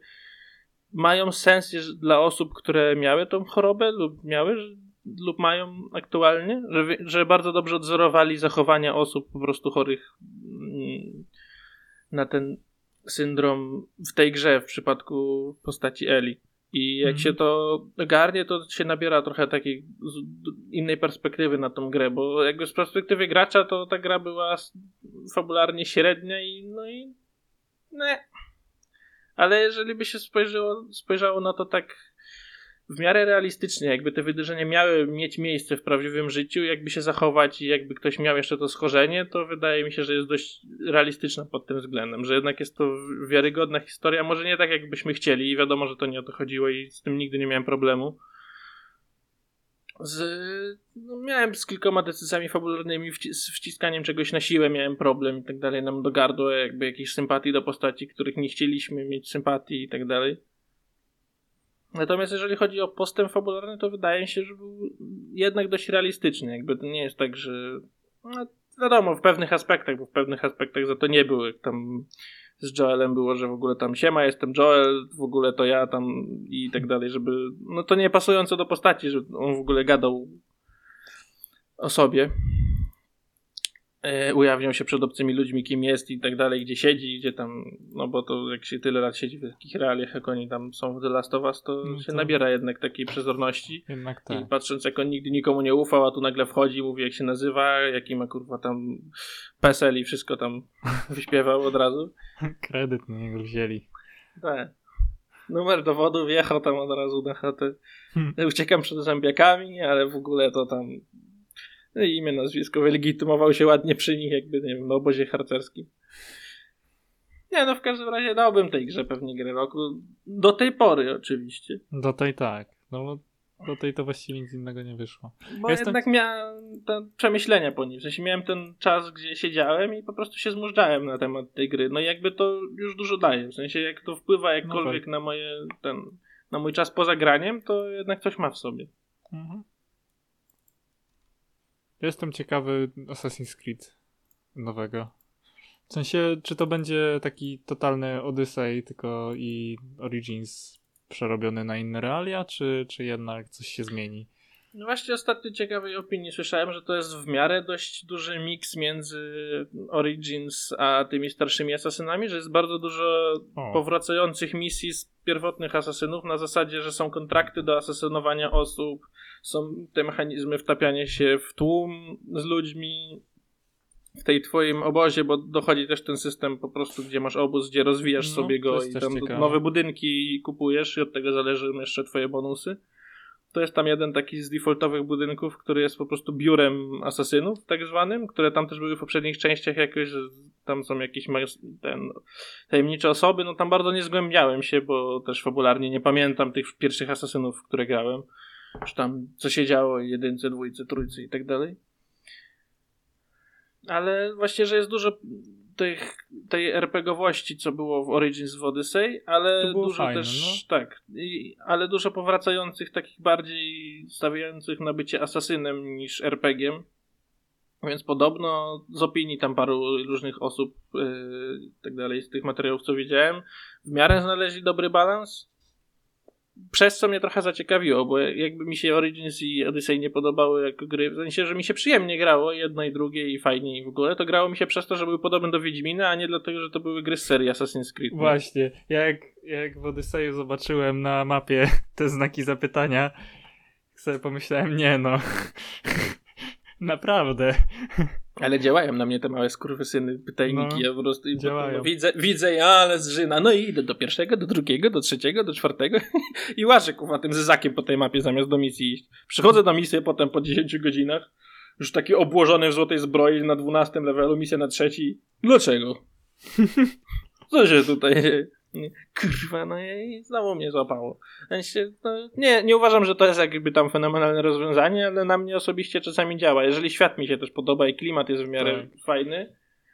mają sens dla osób, które miały tą chorobę lub miały lub mają aktualnie, że, że bardzo dobrze odzorowali zachowania osób po prostu chorych mm, na ten syndrom w tej grze w przypadku postaci Eli. I jak Mhm. się to ogarnie, to się nabiera trochę takiej innej perspektywy na tą grę, bo jakby z perspektywy gracza to ta gra była fabularnie średnia i no i nie. Ale jeżeli by się spojrzało, spojrzało na to tak w miarę realistycznie, jakby te wydarzenia miały mieć miejsce w prawdziwym życiu, jakby się zachować i jakby ktoś miał jeszcze to schorzenie, to wydaje mi się, że jest dość realistyczna pod tym względem, że jednak jest to wiarygodna historia, może nie tak jakbyśmy chcieli i wiadomo, że to nie o to chodziło i z tym nigdy nie miałem problemu. Z, no miałem z kilkoma decyzjami fabularnymi, wci- z wciskaniem czegoś na siłę miałem problem i tak dalej, nam do gardła jakby jakiejś sympatii do postaci, których nie chcieliśmy mieć sympatii i tak dalej. Natomiast jeżeli chodzi o postęp fabularny, to wydaje się, że był jednak dość realistyczny. Jakby to nie jest tak, że. No, wiadomo, w pewnych aspektach, bo w pewnych aspektach za to nie było. Jak tam z Joelem było, że w ogóle tam siema, jestem Joel, w ogóle to ja tam i tak dalej, żeby. No to nie pasujące do postaci, że on w ogóle gadał o sobie. E, ujawniał się przed obcymi ludźmi, kim jest i tak dalej, gdzie siedzi, gdzie tam, no bo to jak się tyle lat siedzi w takich realiach, jak oni tam są w The Last of Us, to No się to- nabiera jednak takiej przezorności. Jednak I tak. patrząc, jak on nigdy nikomu nie ufał, a tu nagle wchodzi, mówi, jak się nazywa, jaki ma kurwa tam PESEL i wszystko tam [LAUGHS] wyśpiewał od razu. [LAUGHS] Kredyt na niego wzięli. Tak. Numer dowodu wjechał tam od razu na chatę. Hmm. Uciekam przed zębiakami, ale w ogóle to tam i imię, nazwisko wylegitymował się ładnie przy nich, jakby, nie wiem, na obozie harcerskim. Nie, no w każdym razie dałbym tej grze pewnie grę roku. Do tej pory oczywiście. Do tej tak. No bo do tej to właściwie nic innego nie wyszło. Bo Jestem- jednak miałem te przemyślenia po nim. W sensie miałem ten czas, gdzie siedziałem i po prostu się zmużdżałem na temat tej gry. No i jakby to już dużo daje. W sensie jak to wpływa jakkolwiek tak. na moje ten, na mój czas poza graniem, to jednak coś ma w sobie. Mhm. Jestem ciekawy Assassin's Creed nowego. W sensie, czy to będzie taki totalny Odyssey, tylko i Origins przerobiony na inne realia, czy, czy jednak coś się zmieni? No właśnie ostatnio ciekawej opinii słyszałem, że to jest w miarę dość duży miks między Origins a tymi starszymi asasynami, że jest bardzo dużo O. powracających misji z pierwotnych asasynów na zasadzie, że są kontrakty do asasynowania osób, są te mechanizmy wtapiania się w tłum z ludźmi w tej twoim obozie, bo dochodzi też ten system po prostu, gdzie masz obóz, gdzie rozwijasz No, sobie go i tam ciekawe. nowe budynki kupujesz i od tego zależą jeszcze twoje bonusy. To jest tam jeden taki z defaultowych budynków, który jest po prostu biurem asasynów, tak zwanym, które tam też były w poprzednich częściach jakoś, że tam są jakieś ten, tajemnicze osoby, no tam bardzo nie zgłębiałem się, bo też fabularnie nie pamiętam tych pierwszych asasynów, które grałem, czy tam co się działo, jedynce, dwójce, trójce i tak dalej. Ale właśnie, że jest dużo tych, tej RPGowości, co było w Origins w Odyssey, ale dużo fajne, też, tak, i, ale dużo powracających, takich bardziej stawiających na bycie asasynem niż RPG-iem. Więc podobno z opinii tam paru różnych osób yy, i tak dalej, z tych materiałów, co wiedziałem, w miarę znaleźli dobry balans. Przez co mnie trochę zaciekawiło, bo jakby mi się Origins i Odyssey nie podobały jako gry, w sensie, że mi się przyjemnie grało, jedno i drugie i fajnie i w ogóle, to grało mi się przez to, że były podobne do Wiedźmina, a nie dlatego, że to były gry z serii Assassin's Creed. nie? Właśnie, jak, jak w Odyseju zobaczyłem na mapie [LAUGHS] te znaki zapytania, sobie pomyślałem, nie no, [LAUGHS] naprawdę. Ale działają na mnie te małe skurwysyny, pytajniki, No, ja po prostu działają. widzę, widzę, ja, ale zżyna, no i idę do pierwszego, do drugiego, do trzeciego, do czwartego [LAUGHS] i łażę kuwa tym zezakiem po tej mapie zamiast do misji iść. Przychodzę do misji potem po 10 godzinach, już taki obłożony w złotej zbroi na 12 levelu, misja na trzeci. Dlaczego? [LAUGHS] Co się tutaj... nie- Kurwa, no i znowu mnie złapało. No, nie, nie uważam, że to jest jakby tam fenomenalne rozwiązanie, ale na mnie osobiście czasami działa. Jeżeli świat mi się też podoba i klimat jest w miarę fajny,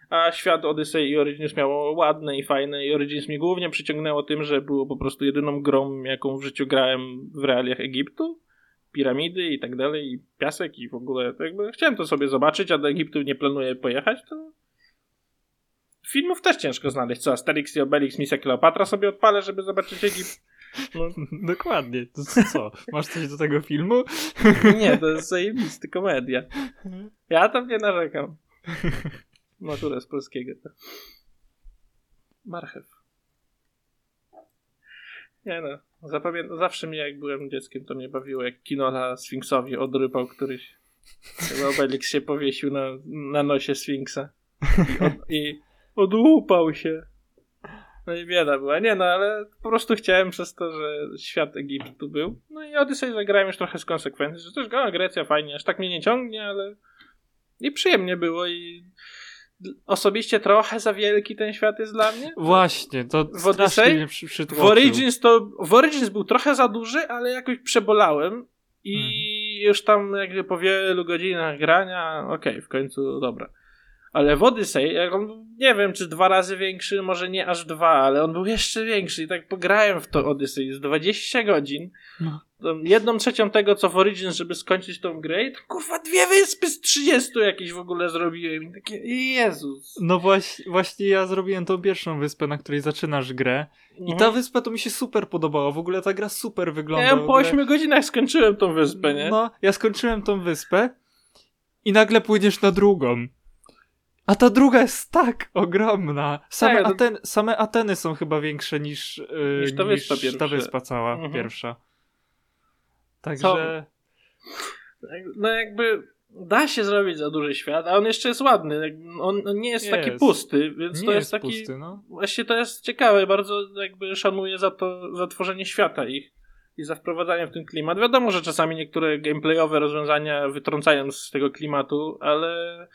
a świat Odyssey i Origins miało ładne i fajne i Origins mnie głównie przyciągnęło tym, że było po prostu jedyną grą, jaką w życiu grałem w realiach Egiptu. Piramidy i tak dalej, i piasek i w ogóle jakby chciałem to sobie zobaczyć, a do Egiptu nie planuję pojechać, to filmów też ciężko znaleźć. Co, Asterix i Obelix, Misja Kleopatra sobie odpalę, żeby zobaczyć Egipt? No, [LAUGHS] Dokładnie. To co-? Masz coś do tego filmu? nie, to jest zajebisty komedia. Ja tam nie narzekam. Maturę z polskiego. Marchew. Nie no. Zapamię- zawsze mnie, jak byłem dzieckiem, to mnie bawiło, jak Kinola Sfinksowi odrypał któryś. Chyba Obelix się powiesił na, na nosie Sfinksa. I, od, I odłupał się. No i bieda była. Nie no, ale po prostu chciałem przez to, że świat Egiptu był. No i Odyssey zagrałem już trochę z konsekwencji, że też go, Grecja fajnie, aż tak mnie nie ciągnie, ale i przyjemnie było i osobiście trochę za wielki ten świat jest dla mnie. Właśnie, to W Odyssey? mnie przy, W. Origins to w Origins był trochę za duży, ale jakoś przebolałem i Mhm. już tam jakby po wielu godzinach grania, okej, w końcu dobra. Ale w Odyssey, jak on, nie wiem czy dwa razy większy, może nie aż dwa, ale on był jeszcze większy i tak pograłem w to Odyssey z 20 godzin. No. Jedną trzecią tego, co w Origins, żeby skończyć tą grę, i to kurwa dwie wyspy z 30 jakieś w ogóle zrobiłem. I takie, Jezus. No właśnie, właśnie ja zrobiłem tą pierwszą wyspę, na której zaczynasz grę. I ta wyspa to mi się super podobała. W ogóle ta gra super wygląda. Ja po ogóle... 8 godzinach skończyłem tą wyspę, nie? No, ja skończyłem tą wyspę i nagle płyniesz na drugą. A ta druga jest tak ogromna. Same, Tak, to- Aten, same Ateny są chyba większe niż, yy, Niż ta wyspa ta pierwsza. wyspa cała Mhm. pierwsza. Także No jakby da się zrobić za duży świat, a on jeszcze jest ładny. On, nie jest, taki Jest. pusty, więc nie to jest, jest, taki. pusty, no. Właśnie to jest ciekawe, bardzo jakby szanuję za to, za tworzenie świata ich i za wprowadzanie w ten klimat. Wiadomo, że czasami niektóre gameplayowe rozwiązania wytrącają z tego klimatu, ale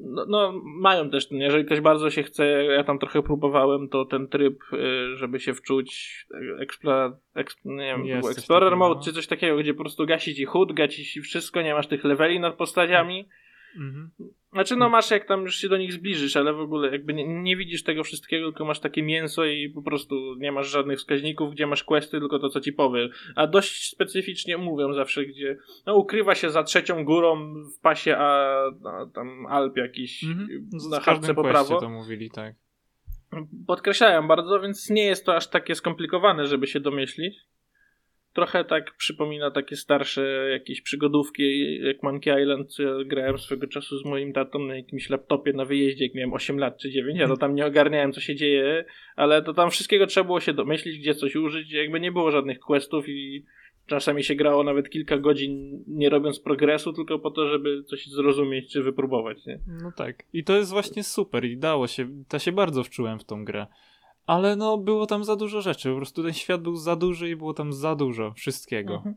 no, no mają też ten, jeżeli ktoś bardzo się chce, ja tam trochę próbowałem, to ten tryb, y, żeby się wczuć, explora, exp, nie wiem, Jest Explorer Mode no. czy coś takiego, gdzie po prostu gasi ci hud, gasi ci wszystko, nie masz tych leveli nad postaciami. Mhm. Znaczy, no masz jak tam już się do nich zbliżysz, ale w ogóle jakby nie, nie widzisz tego wszystkiego, tylko masz takie mięso i po prostu nie masz żadnych wskaźników, gdzie masz questy, tylko to, co ci powie. A dość specyficznie mówią zawsze, gdzie no, ukrywa się za trzecią górą w pasie, a, a tam Alp jakiś Mhm. na chatce po prawo. to mówili, tak. Podkreślają bardzo, więc nie jest to aż takie skomplikowane, żeby się domyślić. Trochę tak przypomina takie starsze jakieś przygodówki, jak Monkey Island, co ja grałem swego czasu z moim tatą na jakimś laptopie na wyjeździe, jak miałem 8 lat czy 9. Ja to tam nie ogarniałem, co się dzieje, ale to tam wszystkiego trzeba było się domyślić, gdzie coś użyć. Jakby nie było żadnych questów i czasami się grało nawet kilka godzin nie robiąc progresu, tylko po to, żeby coś zrozumieć czy wypróbować. Nie? No tak. I to jest właśnie super i dało się, ja się bardzo wczułem w tą grę. Ale no, było tam za dużo rzeczy. Po prostu ten świat był za duży i było tam za dużo wszystkiego. Mhm.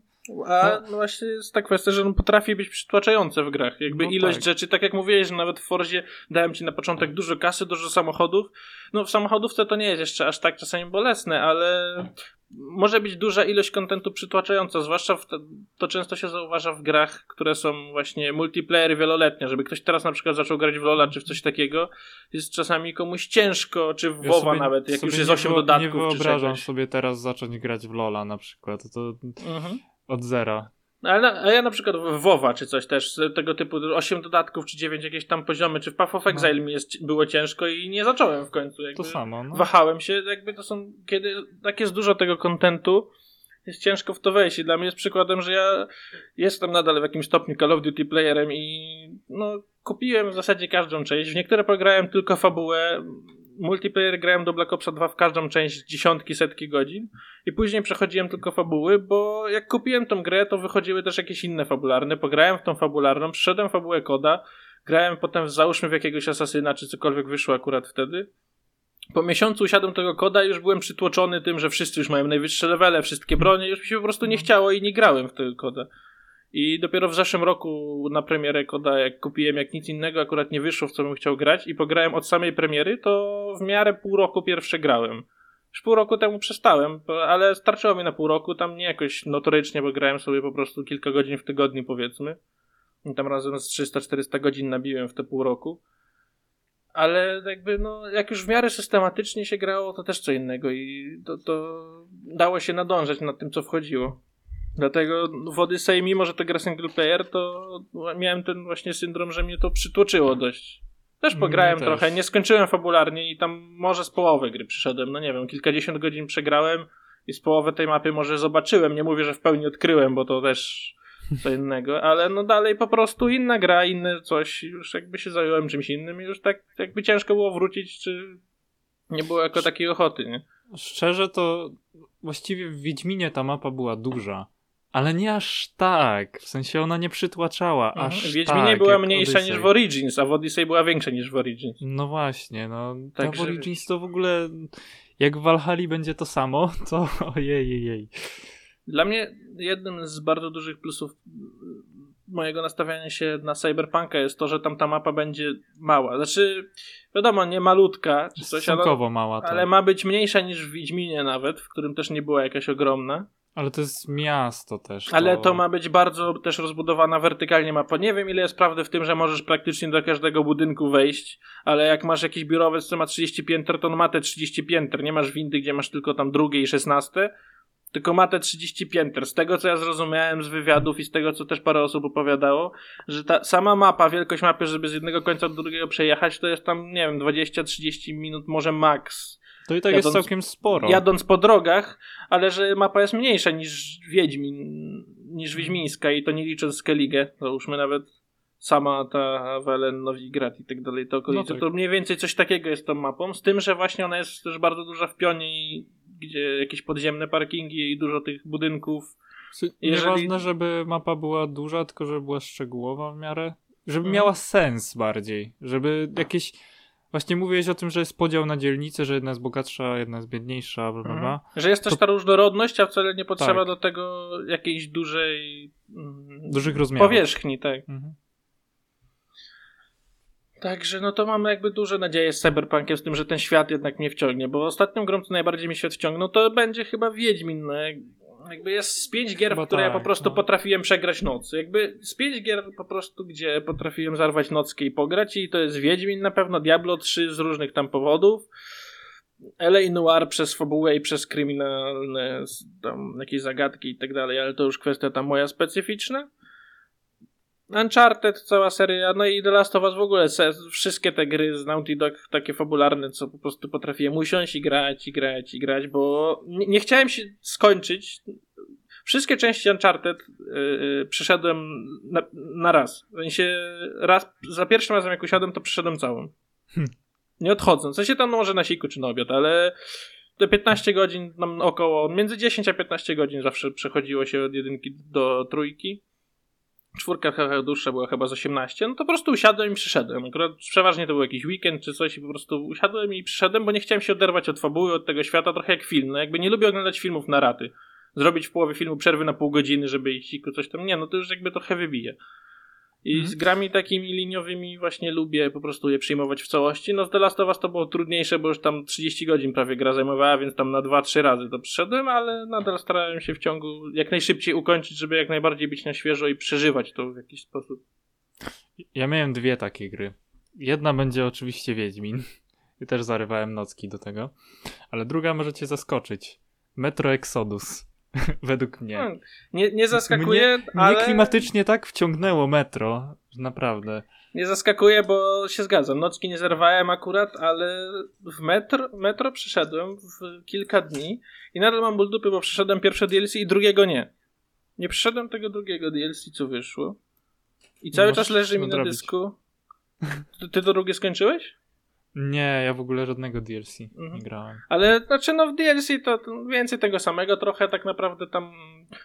A no właśnie jest ta kwestia, że on potrafi być przytłaczające w grach. Jakby No ilość tak. rzeczy, tak jak mówiłeś, że nawet w Forzie dałem ci na początek dużo kasy, dużo samochodów. No w samochodówce to nie jest jeszcze aż tak czasami bolesne, ale może być duża ilość kontentu przytłaczająca, zwłaszcza te, to często się zauważa w grach, które są właśnie multiplayer wieloletnie, żeby ktoś teraz na przykład zaczął grać w Lola czy w coś takiego, jest czasami komuś ciężko, czy w Ja WoWa nawet, jak już jest nie 8 wyo- dodatków Nie wyobrażam sobie teraz zacząć grać w Lola na przykład. To Mhm. Od zera. No, Ale a ja na przykład w WoWa czy coś też, tego typu 8 dodatków czy 9 jakieś tam poziomy, czy w Path of Exile mi jest, było ciężko i nie zacząłem w końcu. Jakby To samo. No. Wahałem się, jakby to są, kiedy tak jest dużo tego kontentu, jest ciężko w to wejść i dla mnie jest przykładem, że ja jestem nadal w jakimś stopniu Call of Duty playerem i no, kupiłem w zasadzie każdą część. W niektóre pograłem tylko fabułę, multiplayer grałem do Black Opsa 2 w każdą część dziesiątki, setki godzin i później przechodziłem tylko fabuły, bo jak kupiłem tą grę, to wychodziły też jakieś inne fabularne, pograłem w tą fabularną, przyszedłem fabułę koda, grałem potem w, załóżmy w jakiegoś asasyna, czy cokolwiek wyszło akurat wtedy. Po miesiącu usiadłem tego koda i już byłem przytłoczony tym, że wszyscy już mają najwyższe levele, wszystkie bronie, już mi się po prostu nie chciało i nie grałem w tego koda. I dopiero w zeszłym roku na premierę koda, jak kupiłem jak nic innego, akurat nie wyszło w co bym chciał grać i pograłem od samej premiery, to w miarę pół roku pierwsze grałem. Już pół roku temu przestałem, ale starczyło mi na pół roku, tam nie jakoś notorycznie, bo grałem sobie po prostu kilka godzin w tygodniu powiedzmy. I tam razem z 300-400 godzin nabiłem w te pół roku. Ale jakby, no, jak już w miarę systematycznie się grało, to też co innego i to, to dało się nadążać nad tym, co wchodziło. Dlatego w Odyssey, mimo że to gra single player, to miałem ten właśnie syndrom, że mnie to przytłoczyło dość. Też pograłem Mnie też. trochę, nie skończyłem fabularnie i tam może z połowy gry przyszedłem, no nie wiem, kilkadziesiąt godzin przegrałem i z połowy tej mapy może zobaczyłem, nie mówię, że w pełni odkryłem, bo to też co innego, ale no dalej po prostu inna gra, inne coś, już jakby się zająłem czymś innym i już tak jakby ciężko było wrócić, czy nie było jako takiej ochoty, nie? Szczerze to właściwie w Wiedźminie ta mapa była duża. Ale nie aż tak. W sensie ona nie przytłaczała. Mhm. Aż Wiedźminie tak, była mniejsza niż w Origins, a w Odyssey była większa niż w Origins. No właśnie, no. Ta Także w Origins to w ogóle. Jak w Valhalla będzie to samo, [LAUGHS] to ojej, jej. Dla mnie jednym z bardzo dużych plusów mojego nastawiania się na Cyberpunka jest to, że tam ta mapa będzie mała. Znaczy, wiadomo, nie malutka czy coś, ale, Stosunkowo mała to. ale ma być mniejsza niż w Wiedźminie nawet, w którym też nie była jakaś ogromna. Ale to jest miasto też. Ale to ma być bardzo też rozbudowana wertykalnie mapa. Nie wiem, ile jest prawdy w tym, że możesz praktycznie do każdego budynku wejść, ale jak masz jakiś biurowiec, co ma 30 pięter, to on ma te 30 pięter. Nie masz windy, gdzie masz tylko tam drugie i 16, tylko ma te 30 pięter. Z tego, co ja zrozumiałem z wywiadów i z tego, co też parę osób opowiadało, że ta sama mapa, wielkość mapy, żeby z jednego końca do drugiego przejechać, to jest tam, nie wiem, 20-30 minut, może max To i tak jadąc- jest całkiem sporo. jadąc po drogach, ale że mapa jest mniejsza niż Wiedźmin, niż Wiedźmińska i to nie licząc Skellige, załóżmy nawet sama ta Welen, Nowigrad i tak dalej, to okolice, No tak. to mniej więcej coś takiego jest tą mapą, z tym, że właśnie ona jest też bardzo duża w pionie i gdzie jakieś podziemne parkingi i dużo tych budynków. Jeżeli- Nieważne, żeby mapa była duża, tylko żeby była szczegółowa w miarę. Żeby Mhm. miała sens bardziej. Żeby jakieś. Właśnie mówiłeś o tym, że jest podział na dzielnice, że jedna jest bogatsza, jedna jest biedniejsza, bla bla bla. Że jest też To- ta różnorodność, a wcale nie potrzeba Tak. do tego jakiejś dużej mm, Dużych rozmiarów. powierzchni, tak. Mhm. Także no to mam jakby duże nadzieje z Cyberpunkiem, z tym, że ten świat jednak mnie wciągnie, bo ostatnią grą, co najbardziej mi świat wciągnął, to będzie chyba Wiedźmin. Jak- jakby jest z pięć gier, w które ja tak, po prostu no. potrafiłem przegrać noc. Jakby z pięć gier po prostu, gdzie potrafiłem zarwać nockę i pograć i to jest Wiedźmin na pewno, Diablo 3 z różnych tam powodów, LA Noir przez fabułę i przez kryminalne tam jakieś zagadki i tak dalej, ale to już kwestia tam moja specyficzna. Uncharted, cała seria, no i The Last of Us w ogóle, wszystkie te gry z Naughty Dog takie fabularne, co po prostu potrafiłem usiąść i grać, i grać, i grać, bo nie, nie chciałem się skończyć. Wszystkie części Uncharted yy, przeszedłem na, na raz. W sensie raz, za pierwszym razem jak usiadłem, to przeszedłem całą. Hmm. Nie odchodząc. W sensie tam no, może na siku czy na obiad, ale te 15 godzin, tam około, między 10 a 15 godzin zawsze przechodziło się od jedynki do trójki czwórka trochę dłuższa była chyba z 18, no to po prostu usiadłem i przyszedłem. Akurat przeważnie to był jakiś weekend czy coś i po prostu usiadłem i przyszedłem, bo nie chciałem się oderwać od fabuły, od tego świata, trochę jak film. No jakby nie lubię oglądać filmów na raty. Zrobić w połowie filmu przerwy na pół godziny, żeby iść i coś tam. Nie, no to już jakby trochę wybije. I Mhm. z grami takimi liniowymi właśnie lubię po prostu je przyjmować w całości. No z The Last of Us to było trudniejsze, bo już tam 30 godzin prawie gra zajmowała, więc tam na 2-3 razy to przyszedłem, ale nadal starałem się w ciągu jak najszybciej ukończyć, żeby jak najbardziej być na świeżo i przeżywać to w jakiś sposób. Ja miałem dwie takie gry. Jedna będzie oczywiście Wiedźmin. [LAUGHS] I też zarywałem nocki do tego. Ale druga może cię zaskoczyć. Metro Exodus. [LAUGHS] Według mnie. Hmm, Nie, nie zaskakuje, Mnie ale klimatycznie tak wciągnęło metro, naprawdę. nie zaskakuje, bo się zgadzam. Nocki nie zerwałem akurat, ale w metro, metro przeszedłem w kilka dni i nadal mam ból dupy, bo przeszedłem pierwsze DLC i drugiego nie. Nie przeszedłem tego drugiego DLC, co wyszło. I cały Możesz czas leży mi na dysku. [LAUGHS] Ty, ty to drugie skończyłeś? Nie, ja w ogóle żadnego DLC Mhm. nie grałem. Ale znaczy no w DLC to, więcej tego samego trochę tak naprawdę tam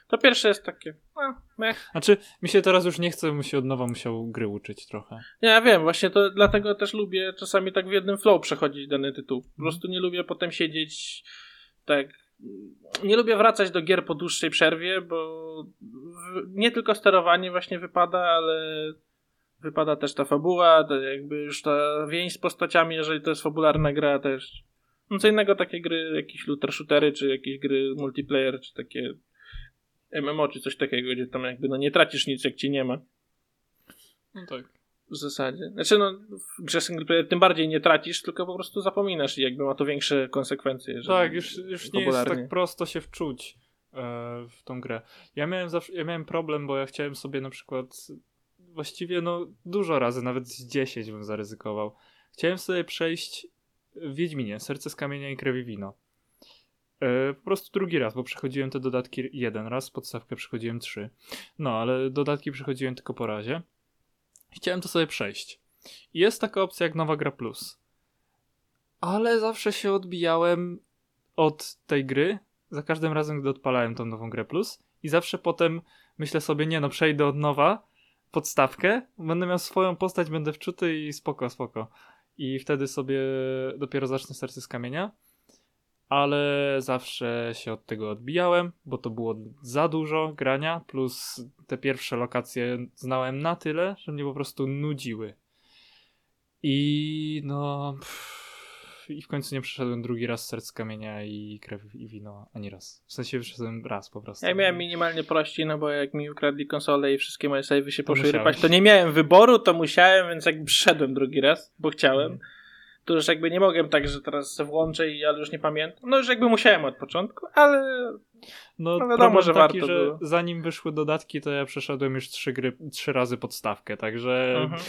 to pierwsze jest takie no, mech. Znaczy, mi się teraz już nie chce, bym się od nowa musiał gry uczyć trochę. Nie, ja wiem, właśnie to dlatego też lubię czasami tak w jednym flow przechodzić dany tytuł. Po prostu nie lubię potem siedzieć tak nie lubię wracać do gier po dłuższej przerwie, bo nie tylko sterowanie właśnie wypada, ale wypada też ta fabuła, to jakby już ta więź z postaciami, jeżeli to jest fabularna gra też. No co innego takie gry, jakieś looter shootery, czy jakieś gry multiplayer, czy takie MMO, czy coś takiego, gdzie tam jakby no nie tracisz nic, jak ci nie ma. No tak. W zasadzie. Znaczy no, w grze single player tym bardziej nie tracisz, tylko po prostu zapominasz i jakby ma to większe konsekwencje. Tak, już, już nie jest tak prosto się wczuć e, w tą grę. Ja miałem zawsze, ja miałem problem, bo ja chciałem sobie na przykład właściwie no dużo razy, nawet z 10 bym zaryzykował. Chciałem sobie przejść w Wiedźminie, Serce z kamienia i krew i wino. E, po prostu drugi raz, bo przechodziłem te dodatki jeden raz, podstawkę przechodziłem trzy. No, ale dodatki przechodziłem tylko po razie. Chciałem to sobie przejść. Jest taka opcja jak Nowa Gra Plus. Ale zawsze się odbijałem od tej gry za każdym razem, gdy odpalałem tą nową grę plus i zawsze potem myślę sobie, nie no, przejdę od nowa podstawkę, będę miał swoją postać, będę wczuty i spoko, spoko. I wtedy sobie dopiero zacznę serce z kamienia. Ale zawsze się od tego odbijałem, bo to było za dużo grania, plus te pierwsze lokacje znałem na tyle, że mnie po prostu nudziły. I no. Pff, I w końcu nie przeszedłem drugi raz serc z kamienia i krew i wino, ani raz. W sensie wyszedłem raz po prostu. Ja miałem minimalnie prościej, no bo jak mi ukradli konsolę i wszystkie moje savey się To poszły musiałeś. rypać, to nie miałem wyboru, to musiałem, więc jakby przyszedłem drugi raz, bo chciałem. Mhm. Tu już jakby nie mogłem tak, że teraz włączę i ale już nie pamiętam. No już jakby musiałem od początku, ale No, No wiadomo, że taki, warto że było. zanim wyszły dodatki, to ja przeszedłem już trzy, gry, trzy razy podstawkę, także Mhm.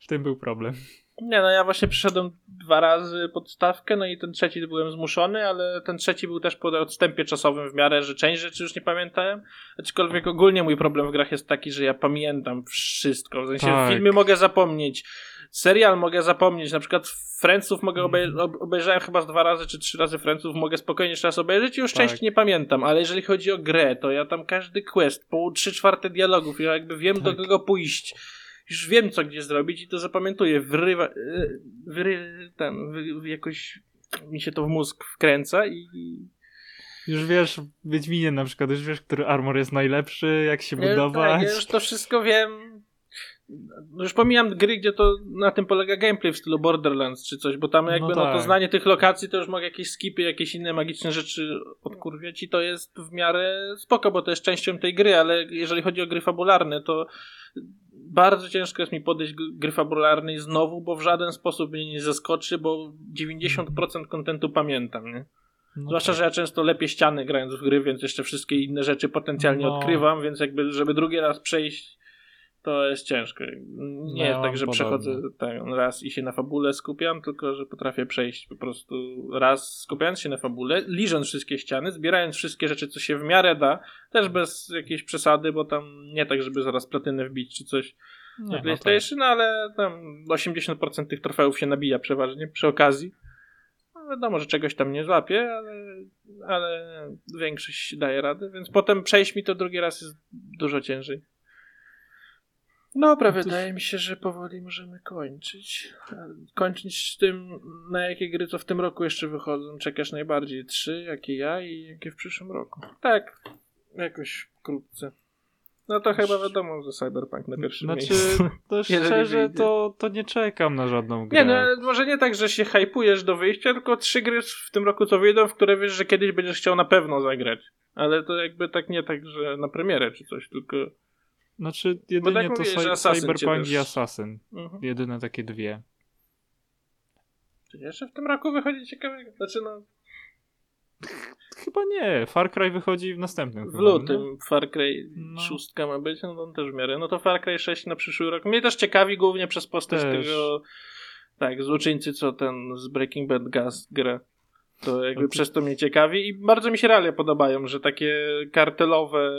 w tym był problem. Nie, no ja właśnie przyszedłem dwa razy podstawkę, no i ten trzeci byłem zmuszony, ale ten trzeci był też po odstępie czasowym w miarę, że część rzeczy już nie pamiętałem. Aczkolwiek ogólnie mój problem w grach jest taki, że ja pamiętam wszystko. W sensie Tak. filmy mogę zapomnieć, serial mogę zapomnieć, na przykład Friendsów mogę Mhm. ob- obejrzałem chyba z dwa razy czy trzy razy Friendsów, mogę spokojnie jeszcze raz obejrzeć i już Tak. części nie pamiętam, ale jeżeli chodzi o grę, to ja tam każdy quest, po trzy czwarte dialogów, ja jakby wiem do Tak. kogo pójść już wiem, co gdzie zrobić i to zapamiętuję. Wrywa, e, wry, ten, wy, jakoś mi się to w mózg wkręca i Już wiesz, Wiedźminie na przykład, już wiesz, który armor jest najlepszy, jak się ja, budować. tak, ja już to wszystko wiem. No Już pomijam gry, gdzie to na tym polega gameplay w stylu Borderlands czy coś, bo tam jakby no, to tak. znanie tych lokacji to już mogę jakieś skipy, jakieś inne magiczne rzeczy odkurwiać i to jest w miarę spoko, bo to jest częścią tej gry, ale jeżeli chodzi o gry fabularne, to bardzo ciężko jest mi podejść gry fabularnej znowu, bo w żaden sposób mnie nie zaskoczy, bo 90% kontentu pamiętam, nie? No Zwłaszcza, tak. że ja często lepiej ściany grając w gry, więc jeszcze wszystkie inne rzeczy potencjalnie No. odkrywam, więc jakby, żeby drugi raz przejść, to jest ciężko. Nie No, jest tak, że podobnie. przechodzę tak, raz i się na fabule skupiam, tylko że potrafię przejść po prostu raz skupiając się na fabule, liżąc wszystkie ściany, zbierając wszystkie rzeczy, co się w miarę da, też bez jakiejś przesady, bo tam nie tak, żeby zaraz platynę wbić czy coś Nie, na no tak. PlayStation, ale tam 80% tych trofeów się nabija przeważnie przy okazji. No wiadomo, że czegoś tam nie złapie, ale, ale większość daje radę, więc potem przejść mi to drugi raz jest dużo ciężej. Dobra, No to- wydaje mi się, że powoli możemy kończyć. Kończyć z tym, na jakie gry co w tym roku jeszcze wychodzą. Czekasz najbardziej? Trzy, jakie ja i jakie w przyszłym roku. Tak, jakoś wkrótce. No to chyba wiadomo, że Cyberpunk na pierwszym Znaczy, miejscu. to [LAUGHS] szczerze, to, to nie czekam na żadną grę. Nie, no ale może nie tak, że się hypujesz do wyjścia, tylko trzy gry w tym roku co wyjdą, w które wiesz, że kiedyś będziesz chciał na pewno zagrać. Ale to jakby tak nie tak, że na premierę czy coś, tylko... Znaczy, jedynie tak to cię Cyberpunk i Assassin. Mhm. Jedyne takie dwie. Czy jeszcze w tym roku wychodzi ciekawego? Znaczy no, Chyba nie. Far Cry wychodzi w następnym. w chyba, lutym Far Cry No. 6 ma być, no to też w miarę. No to Far Cry 6 na przyszły rok. Mnie też ciekawi głównie przez postać Też. tego... Tak, złoczyńcy, co ten z Breaking Bad Gas gra. To jakby No to- przez to mnie ciekawi i bardzo mi się realia podobają, że takie kartelowe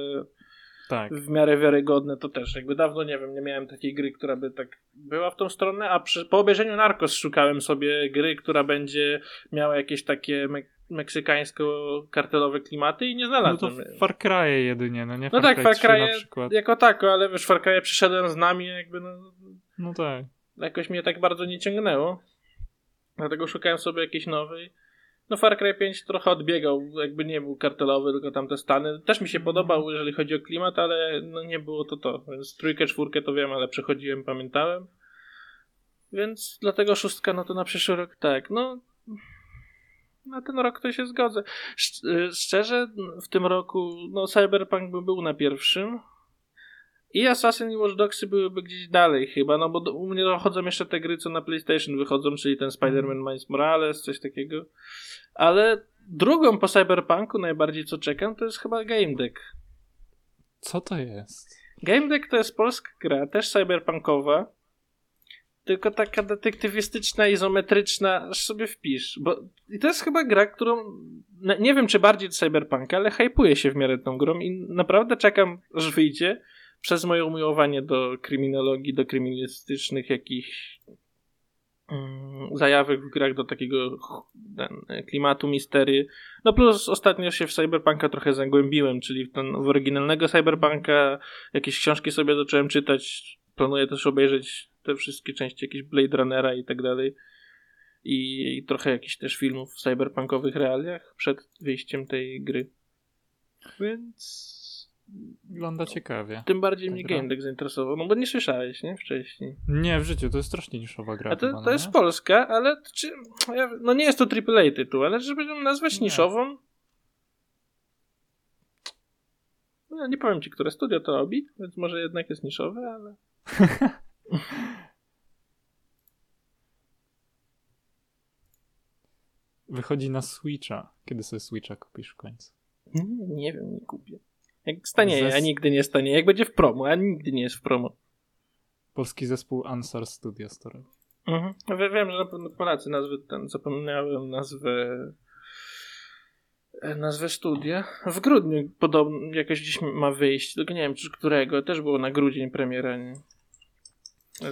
Tak. w miarę wiarygodne to też. Jakby dawno nie wiem, nie miałem takiej gry, która by tak była w tą stronę, a przy, po obejrzeniu Narcos szukałem sobie gry, która będzie miała jakieś takie me meksykańsko-kartelowe klimaty i nie No to znalazłem. Far Cry jedynie, no nie? No Far tak, Cry Far 3 Cry na przykład. jako tako, ale wiesz, Far Cry przyszedłem z nami, jakby no, No tak. jakoś mnie tak bardzo nie ciągnęło. Dlatego szukałem sobie jakiejś nowej. No Far Cry 5 trochę odbiegał, jakby nie był kartelowy, tylko tamte stany. Też mi się Mhm. podobał, jeżeli chodzi o klimat, ale no nie było to to. Więc trójkę, czwórkę to wiem, ale przechodziłem, pamiętałem. Więc dlatego szóstka, no to na przyszły rok tak. No na ten rok to się zgodzę. Y, Szczerze, w tym roku no Cyberpunk by był na pierwszym. I Assassin i Watch Dogsy byłyby gdzieś dalej chyba, no bo do, u mnie dochodzą jeszcze te gry, co na PlayStation wychodzą, czyli ten Spider-Man Miles Morales, coś takiego. Ale drugą po Cyberpunku najbardziej co czekam, to jest chyba Game Deck. Co to jest? Game Deck to jest polska gra, też cyberpunkowa, tylko taka detektywistyczna, izometryczna, aż sobie wpisz. Bo, I to jest chyba gra, którą nie wiem czy bardziej cyberpunka, ale hypuję się w miarę tą grą i naprawdę czekam, aż wyjdzie przez moje umiłowanie do kryminologii, do kryminalistycznych jakichś mm, zajawek w grach do takiego ten, klimatu mistery. No plus ostatnio się w Cyberpunka trochę zagłębiłem, czyli w, ten, w oryginalnego Cyberpunka jakieś książki sobie zacząłem czytać. Planuję też obejrzeć te wszystkie części jakieś Blade Runnera i tak dalej. I, I trochę jakichś też filmów w cyberpunkowych realiach przed wyjściem tej gry. Więc Wygląda ciekawie. tym bardziej mnie gra. Game Deck zainteresował. No bo nie słyszałeś, nie? Wcześniej. Nie, w życiu, to jest strasznie niszowa gra. A to, chyba, to no jest nie? Polska, ale czy, no nie jest to AAA tytuł, ale żeby ją nazwać Nie. niszową. No, nie powiem ci, które studio to robi, więc może jednak jest niszowe, ale. [LAUGHS] Wychodzi na Switcha. Kiedy sobie Switcha kupisz w końcu? Nie, nie wiem, nie kupię. Jak stanieje, Zes- a nigdy nie stanieje. Jak będzie w promo, a nigdy nie jest w promo. Polski zespół Ansar Studios to robi. Mhm. Wie- Wiem, że na pewno Polacy nazwy ten, zapomniałem nazwę e, nazwę studia. W grudniu podobno jakoś gdzieś ma wyjść, tylko nie wiem czy którego, też było na grudzień premiera, nie?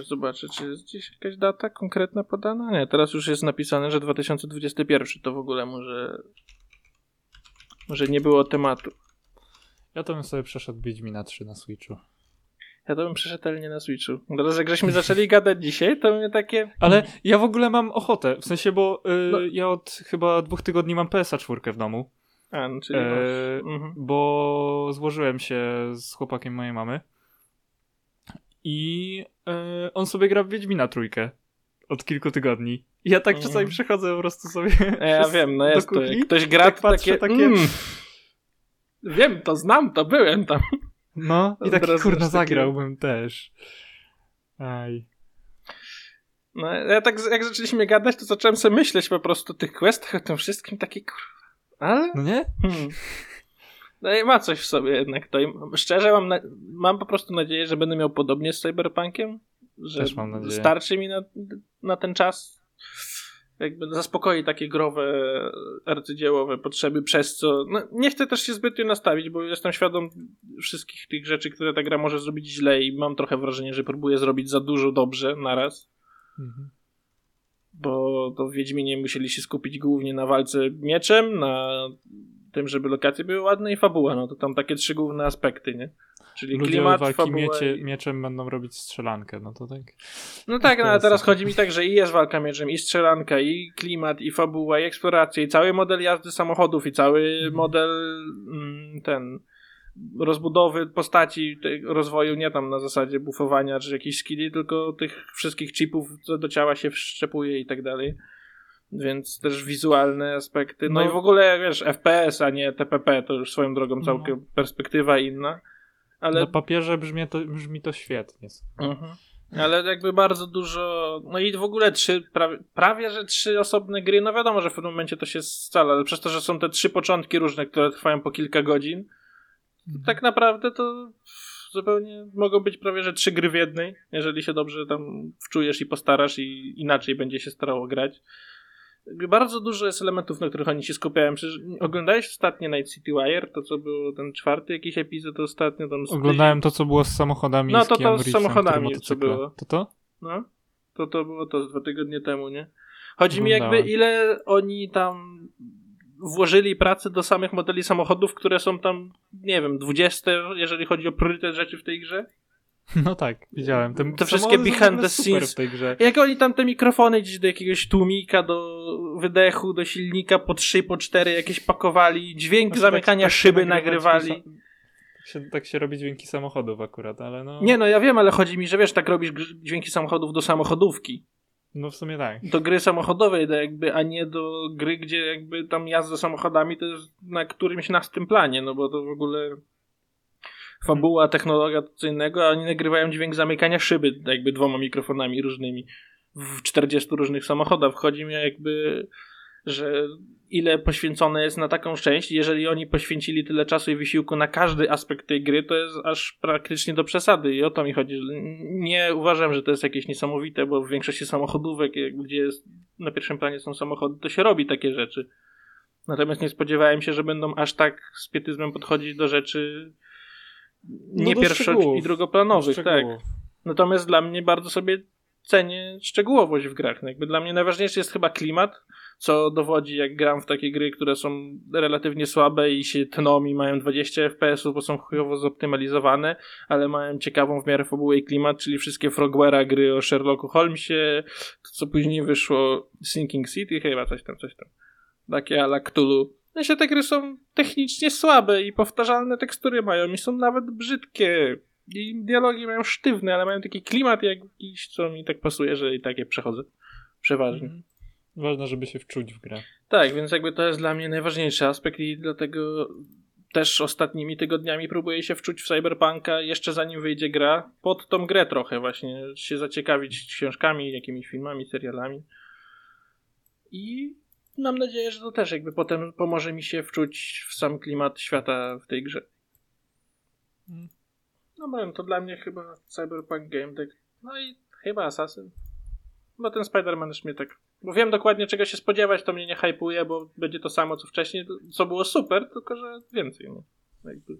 Zobaczę, czy jest gdzieś jakaś data konkretna podana? Nie, teraz już jest napisane, że 2021 to w ogóle może może nie było tematu. Ja to bym sobie przeszedł Wiedźmina 3 na Switchu. Ja to bym przeszedł nie na Switchu. Teraz jak żeśmy zaczęli gadać dzisiaj, to mnie takie... Ale ja w ogóle mam ochotę. W sensie, bo y, No. ja od chyba dwóch tygodni mam PSA 4 w domu. A, no, czyli E, mhm. bo złożyłem się z chłopakiem mojej mamy i e, on sobie gra w Wiedźmina trójkę od kilku tygodni. I ja tak Mhm. czasami przechodzę po prostu sobie Ja przez- wiem, no jest to. kuchni. Jak ktoś gra, tak to patrzę, takie... takie- Mm, wiem, to znam, to byłem tam. No i taki razu kurna zagrałbym też. Aj. No, ja tak, jak zaczęliśmy gadać, to zacząłem sobie myśleć po prostu o tych questach, o tym wszystkim, takie kurwa. Ale... No nie? Hmm. No i ma coś w sobie jednak to. I szczerze mam, na, mam po prostu nadzieję, że będę miał podobnie z Cyberpunkiem, że Też mam nadzieję. starczy mi na, na ten czas. Jakby zaspokoi takie growe, arcydziełowe potrzeby, przez co no, nie chcę też się zbytnio nastawić, bo jestem świadom wszystkich tych rzeczy, które ta gra może zrobić źle i mam trochę wrażenie, że próbuje zrobić za dużo dobrze naraz Mhm. bo to w Wiedźminie musieli się skupić głównie na walce mieczem, na tym, żeby lokacje były ładne i fabuła, no to tam takie trzy główne aspekty, nie? Czyli Ludzie klimat, walki fabuła miecie, mieczem będą robić strzelankę, no to tak. No tak, no, ale teraz chodzi mi tak, że i jest walka mieczem, i strzelanka, i klimat, i fabuła, i eksploracja, i cały model jazdy samochodów, i cały Mhm. model mm, ten rozbudowy postaci, rozwoju nie tam na zasadzie bufowania czy jakichś skilli, tylko tych wszystkich chipów, co do ciała się wszczepuje i tak dalej. Więc też wizualne aspekty. No, No. i w ogóle, wiesz, FPS, a nie TPP, to już swoją drogą No. całkiem perspektywa inna. Ale Na papierze brzmi to, brzmi to świetnie. Mhm. Ale jakby bardzo dużo. No i w ogóle trzy, prawie, prawie że trzy osobne gry. No wiadomo, że w pewnym momencie to się scala, ale przez to, że są te trzy początki różne, które trwają po kilka godzin, tak naprawdę to zupełnie mogą być prawie że trzy gry w jednej, jeżeli się dobrze tam wczujesz i postarasz i inaczej będzie się starało grać. Bardzo dużo jest elementów, na których oni się skupiają. Przecież oglądałeś ostatnio Night City Wire, to co było ten czwarty jakiś epizod ostatnio tam Oglądałem to, co było z samochodami. No to to z samochodami, co było. To to? No, to to było to z dwa tygodnie temu, nie? Chodzi mi Oglądałem. jakby ile oni tam włożyli pracy do samych modeli samochodów, które są tam, nie wiem, 20, jeżeli chodzi o priorytet rzeczy w tej grze. [LAUGHS] No tak, widziałem. Te, Te wszystkie behind the scenes. w tej grze. Jak oni tam te mikrofony gdzieś do jakiegoś tłumika, do wydechu, do silnika po 3, po 4 jakieś pakowali, dźwięk Znaczy, zamykania tak- tak szyby nagrywa nagrywali. Tak się, tak się robi dźwięki samochodów akurat, ale no. Nie no, ja wiem, ale chodzi mi, że wiesz, tak robisz dźwięki samochodów do samochodówki. No w sumie tak. do gry samochodowej, do jakby, a nie do gry, gdzie jakby tam jazda samochodami to jest na którymś nastym planie, no bo to w ogóle fabuła, technologia to co innego, a oni nagrywają dźwięk zamykania szyby jakby dwoma mikrofonami różnymi w 40 różnych samochodach. Chodzi mi jakby, że ile poświęcone jest na taką część, jeżeli oni poświęcili tyle czasu i wysiłku na każdy aspekt tej gry, to jest aż praktycznie do przesady i o to mi chodzi. Nie uważam, że to jest jakieś niesamowite, bo w większości samochodówek, gdzie jest, na pierwszym planie są samochody, to się robi takie rzeczy. Natomiast nie spodziewałem się, że będą aż tak z pietyzmem podchodzić do rzeczy nie No pierwszo- i drugoplanowych, tak. Natomiast dla mnie bardzo sobie cenię szczegółowość w grach. No jakby dla mnie najważniejszy jest chyba klimat, co dowodzi jak gram w takie gry, które są relatywnie słabe i się tną i mają 20 FPS-ów, bo są chujowo zoptymalizowane, ale mają ciekawą w miarę fabułę i klimat, czyli wszystkie Frogware'a gry o Sherlocku Holmesie, to co później wyszło Sinking City, chyba coś tam, coś tam. Takie ala Cthulhu. No się te gry są technicznie słabe i powtarzalne tekstury mają i są nawet brzydkie. I dialogi mają sztywne, ale mają taki klimat jakiś, co mi tak pasuje, że i takie przechodzę. Przeważnie. Mhm. Ważne, żeby się wczuć w grę. Tak, więc jakby to jest dla mnie najważniejszy aspekt i dlatego też ostatnimi tygodniami próbuję się wczuć w Cyberpunka jeszcze zanim wyjdzie gra, pod tą grę trochę właśnie, się zaciekawić książkami, jakimiś filmami, serialami. I mam nadzieję, że to też jakby potem pomoże mi się wczuć w sam klimat świata w tej grze. Mm. No bo to dla mnie chyba Cyberpunk Game Deck. No i chyba Assassin. Bo ten Spider-Man już mnie tak. Bo wiem dokładnie czego się spodziewać, to mnie nie hypuje, bo będzie to samo co wcześniej, co było super, tylko że więcej. No. Jakby.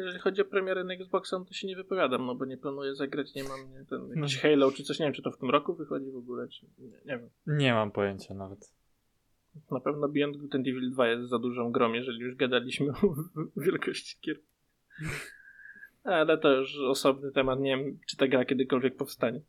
Jeżeli chodzi o premierę na Xboxa, no to się nie wypowiadam, no bo nie planuję zagrać, nie mam nie, ten jakiś Halo czy coś, nie wiem czy to w tym roku wychodzi w ogóle, czy nie, nie wiem. Nie mam pojęcia nawet. Na pewno Beyond Good and Evil 2 jest za dużą grą, jeżeli już gadaliśmy o [LAUGHS] wielkości gier. [LAUGHS] Ale to już osobny temat, nie wiem czy ta gra kiedykolwiek powstanie.